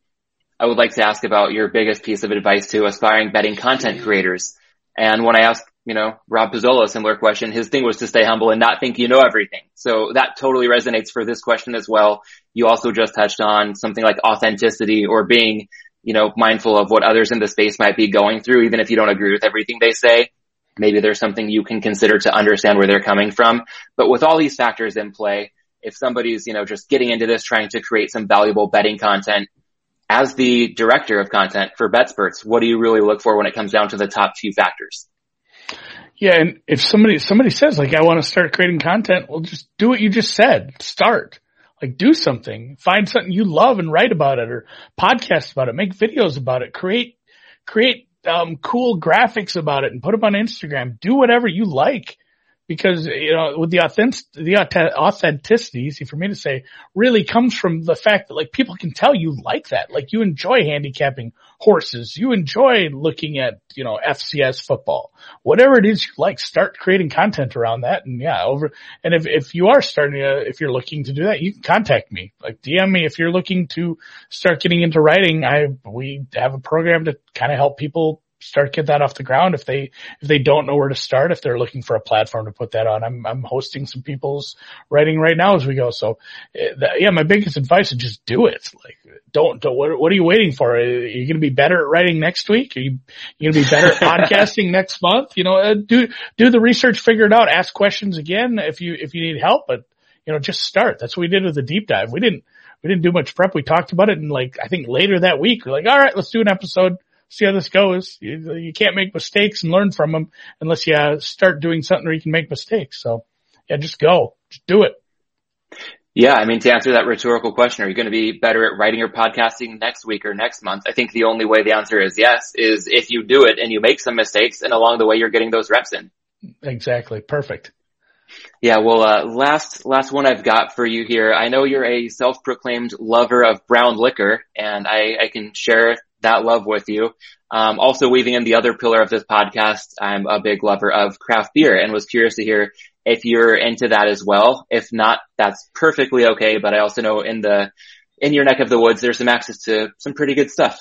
I would like to ask about your biggest piece of advice to aspiring betting content creators. And when I asked, you know, Rob Pizzola a similar question, his thing was to stay humble and not think you know everything. So that totally resonates for this question as well. You also just touched on something like authenticity or being, you know, mindful of what others in the space might be going through, even if you don't agree with everything they say. Maybe there's something you can consider to understand where they're coming from. But with all these factors in play, if somebody's, you know, just getting into this, trying to create some valuable betting content, as the director of content for BetSperts, what do you really look for when it comes down to the top few factors? Yeah, and if somebody somebody says like I want to start creating content, well just do what you just said. Start. Like do something. Find something you love and write about it or podcast about it. Make videos about it. Create create um, cool graphics about it and put them on Instagram. Do whatever you like because you know with the authentic the authenticity easy for me to say really comes from the fact that like people can tell you like that. Like you enjoy handicapping horses. You enjoy looking at you know FCS football. Whatever it is you like start creating content around that. And yeah over and if if you are starting to if you're looking to do that you can contact me. Like DM me if you're looking to start getting into writing. I we have a program to kind of help people start get that off the ground. If they if they don't know where to start if they're looking for a platform to put that on i'm i'm hosting some people's writing right now as we go. So eh, yeah my biggest advice is just do it. Like don't, don't what, what are you waiting for? Are you going to be better at writing next week? Are you you going to be better at podcasting next month? You know uh, do do the research figure it out ask questions again if you if you need help but you know just start. That's what we did with the deep dive. We didn't we didn't do much prep. We talked about it and like i think later that week. We're like all right let's do an episode see how this goes. You, you can't make mistakes and learn from them unless you uh, start doing something where you can make mistakes. So yeah, just go, just do it. Yeah, I mean, to answer that rhetorical question, are you going to be better at writing or podcasting next week or next month? I think the only way the answer is yes is if you do it and you make some mistakes and along the way you're getting those reps in. Exactly. Perfect. Yeah, well, uh, last, last one I've got for you here. I know you're a self-proclaimed lover of brown liquor and I, I can share that love with you. Um, also weaving in the other pillar of this podcast, I'm a big lover of craft beer and was curious to hear if you're into that as well. If not, that's perfectly okay. But I also know in the, in your neck of the woods, there's some access to some pretty good stuff.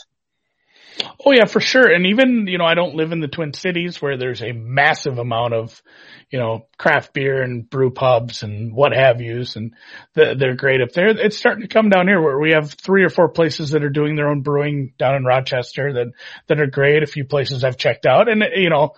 Oh yeah, for sure. And even, you know, I don't live in the Twin Cities where there's a massive amount of, you know, craft beer and brew pubs and what have yous. And they're great up there. It's starting to come down here where we have three or four places that are doing their own brewing down in Rochester that, that are great. A few places I've checked out and, you know,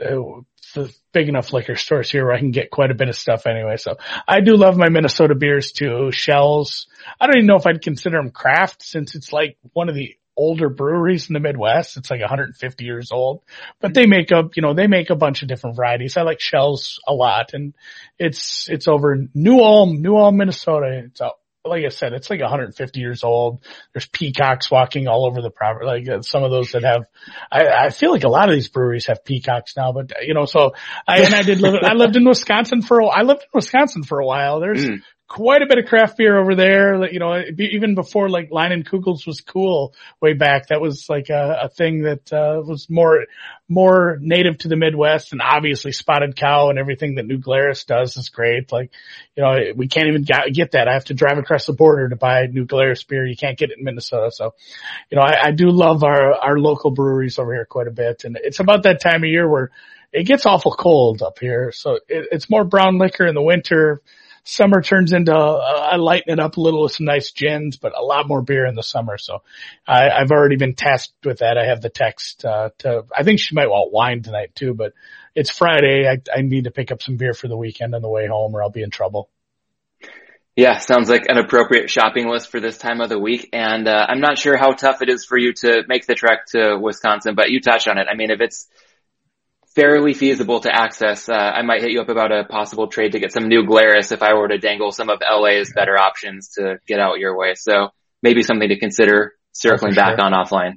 uh, the big enough liquor stores here where I can get quite a bit of stuff anyway. So I do love my Minnesota beers too. Schell's. I don't even know if I'd consider them craft since it's like one of the older breweries in the Midwest. It's like 150 years old, but they make up, you know, they make a bunch of different varieties. I like Schell's a lot and it's, it's over New Ulm, New Ulm, Minnesota. It's out, like I said, it's like 150 years old. There's peacocks walking all over the property. Like uh, some of those that have, I, I feel like a lot of these breweries have peacocks now, but you know, so I, and I did live, I lived in Wisconsin for, a, I lived in Wisconsin for a while. There's mm quite a bit of craft beer over there. You know, even before like Leinenkugel's was cool way back, that was like a, a thing that uh, was more more native to the Midwest, and obviously Spotted Cow and everything that New Glarus does is great. Like, you know, we can't even get that. I have to drive across the border to buy New Glarus beer. You can't get it in Minnesota. So, you know, I, I do love our our local breweries over here quite a bit, and it's about that time of year where it gets awful cold up here. So it, it's more brown liquor in the winter. Summer turns into, uh, I lighten it up a little with some nice gins, but a lot more beer in the summer. So I, I've already been tasked with that. I have the text, uh, to, I think she might want wine tonight too, but it's Friday. I, I need to pick up some beer for the weekend on the way home or I'll be in trouble. Yeah, sounds like an appropriate shopping list for this time of the week. And uh, I'm not sure how tough it is for you to make the trek to Wisconsin, but you touched on it. I mean, if it's fairly feasible to access. Uh, I might hit you up about a possible trade to get some new Glarus if I were to dangle some of LA's better options to get out your way. So maybe something to consider circling back sure. on offline.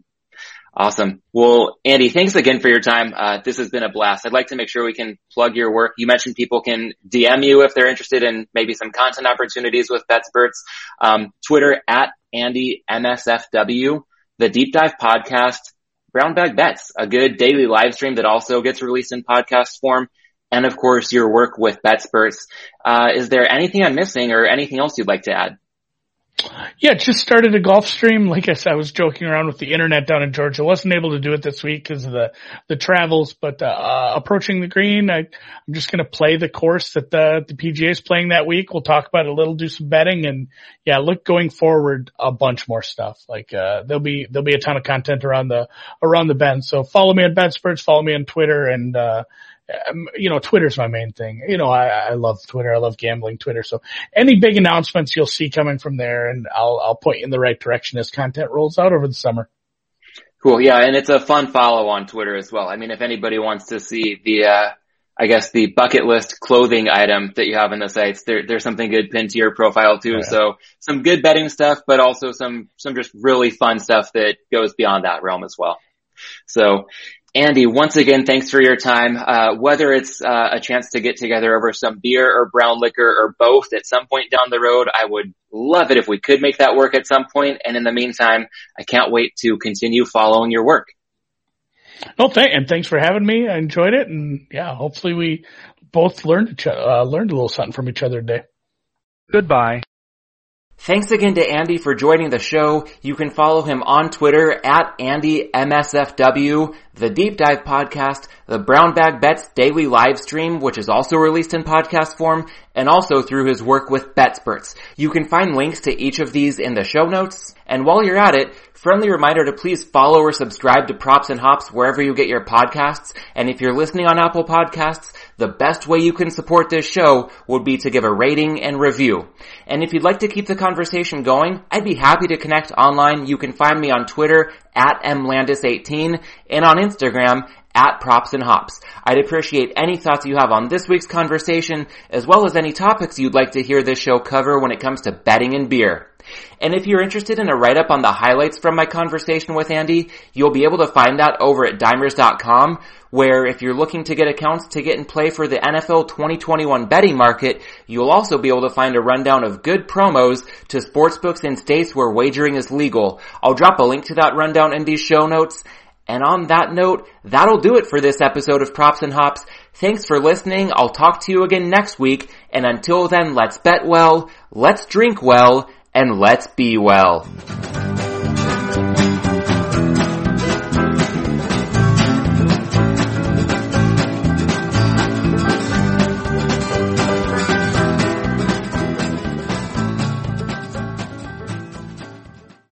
Awesome. Well, Andy, thanks again for your time. Uh, this has been a blast. I'd like to make sure we can plug your work. You mentioned people can DM you if they're interested in maybe some content opportunities with BetSperts. Um, Twitter at Andy MSFW, the Deep Dive Podcast, Brown Bag Bets, a good daily live stream that also gets released in podcast form. And of course, your work with BetSperts. Uh, is there anything I'm missing or anything else you'd like to add? Yeah, just started a golf stream. Like I said, I was joking around with the internet down in Georgia. Wasn't able to do it this week because of the, the travels, but, uh, approaching the green, I, I'm just going to play the course that the, the PGA is playing that week. We'll talk about it a little, do some betting and yeah, look going forward a bunch more stuff. Like, uh, there'll be, there'll be a ton of content around the, around the bend. So follow me on BetSperts, follow me on Twitter and, uh, um, you know, Twitter's my main thing. You know, I, I love Twitter. I love gambling Twitter. So any big announcements you'll see coming from there and I'll, I'll point you in the right direction as content rolls out over the summer. Cool. Yeah. And it's a fun follow on Twitter as well. I mean, if anybody wants to see the, uh, I guess the bucket list clothing item that you have in the sights, there, there's something good pinned to your profile too. Oh, yeah. So some good betting stuff, but also some, some just really fun stuff that goes beyond that realm as well. So Andy, once again, thanks for your time. Uh, whether it's uh, a chance to get together over some beer or brown liquor or both at some point down the road, I would love it if we could make that work at some point. And in the meantime, I can't wait to continue following your work. No, thank and thanks for having me. I enjoyed it, and yeah, hopefully we both learned uh, learned a little something from each other today. Goodbye. Thanks again to Andy for joining the show. You can follow him on Twitter at AndyMSFW, the Deep Dive Podcast, the Brown Bag Bets daily live stream, which is also released in podcast form, and also through his work with BetSperts. You can find links to each of these in the show notes. And while you're at it, friendly reminder to please follow or subscribe to Props and Hops wherever you get your podcasts. And if you're listening on Apple Podcasts, the best way you can support this show would be to give a rating and review. And if you'd like to keep the conversation going, I'd be happy to connect online. You can find me on Twitter at mlandis18 and on Instagram at Props and Hops. I'd appreciate any thoughts you have on this week's conversation, as well as any topics you'd like to hear this show cover when it comes to betting and beer. And if you're interested in a write-up on the highlights from my conversation with Andy, you'll be able to find that over at dimers.com, where if you're looking to get accounts to get in play for the NFL 2021 betting market, you'll also be able to find a rundown of good promos to sportsbooks in states where wagering is legal. I'll drop a link to that rundown in these show notes. And on that note, that'll do it for this episode of Props and Hops. Thanks for listening. I'll talk to you again next week. And until then, let's bet well, let's drink well, and let's be well.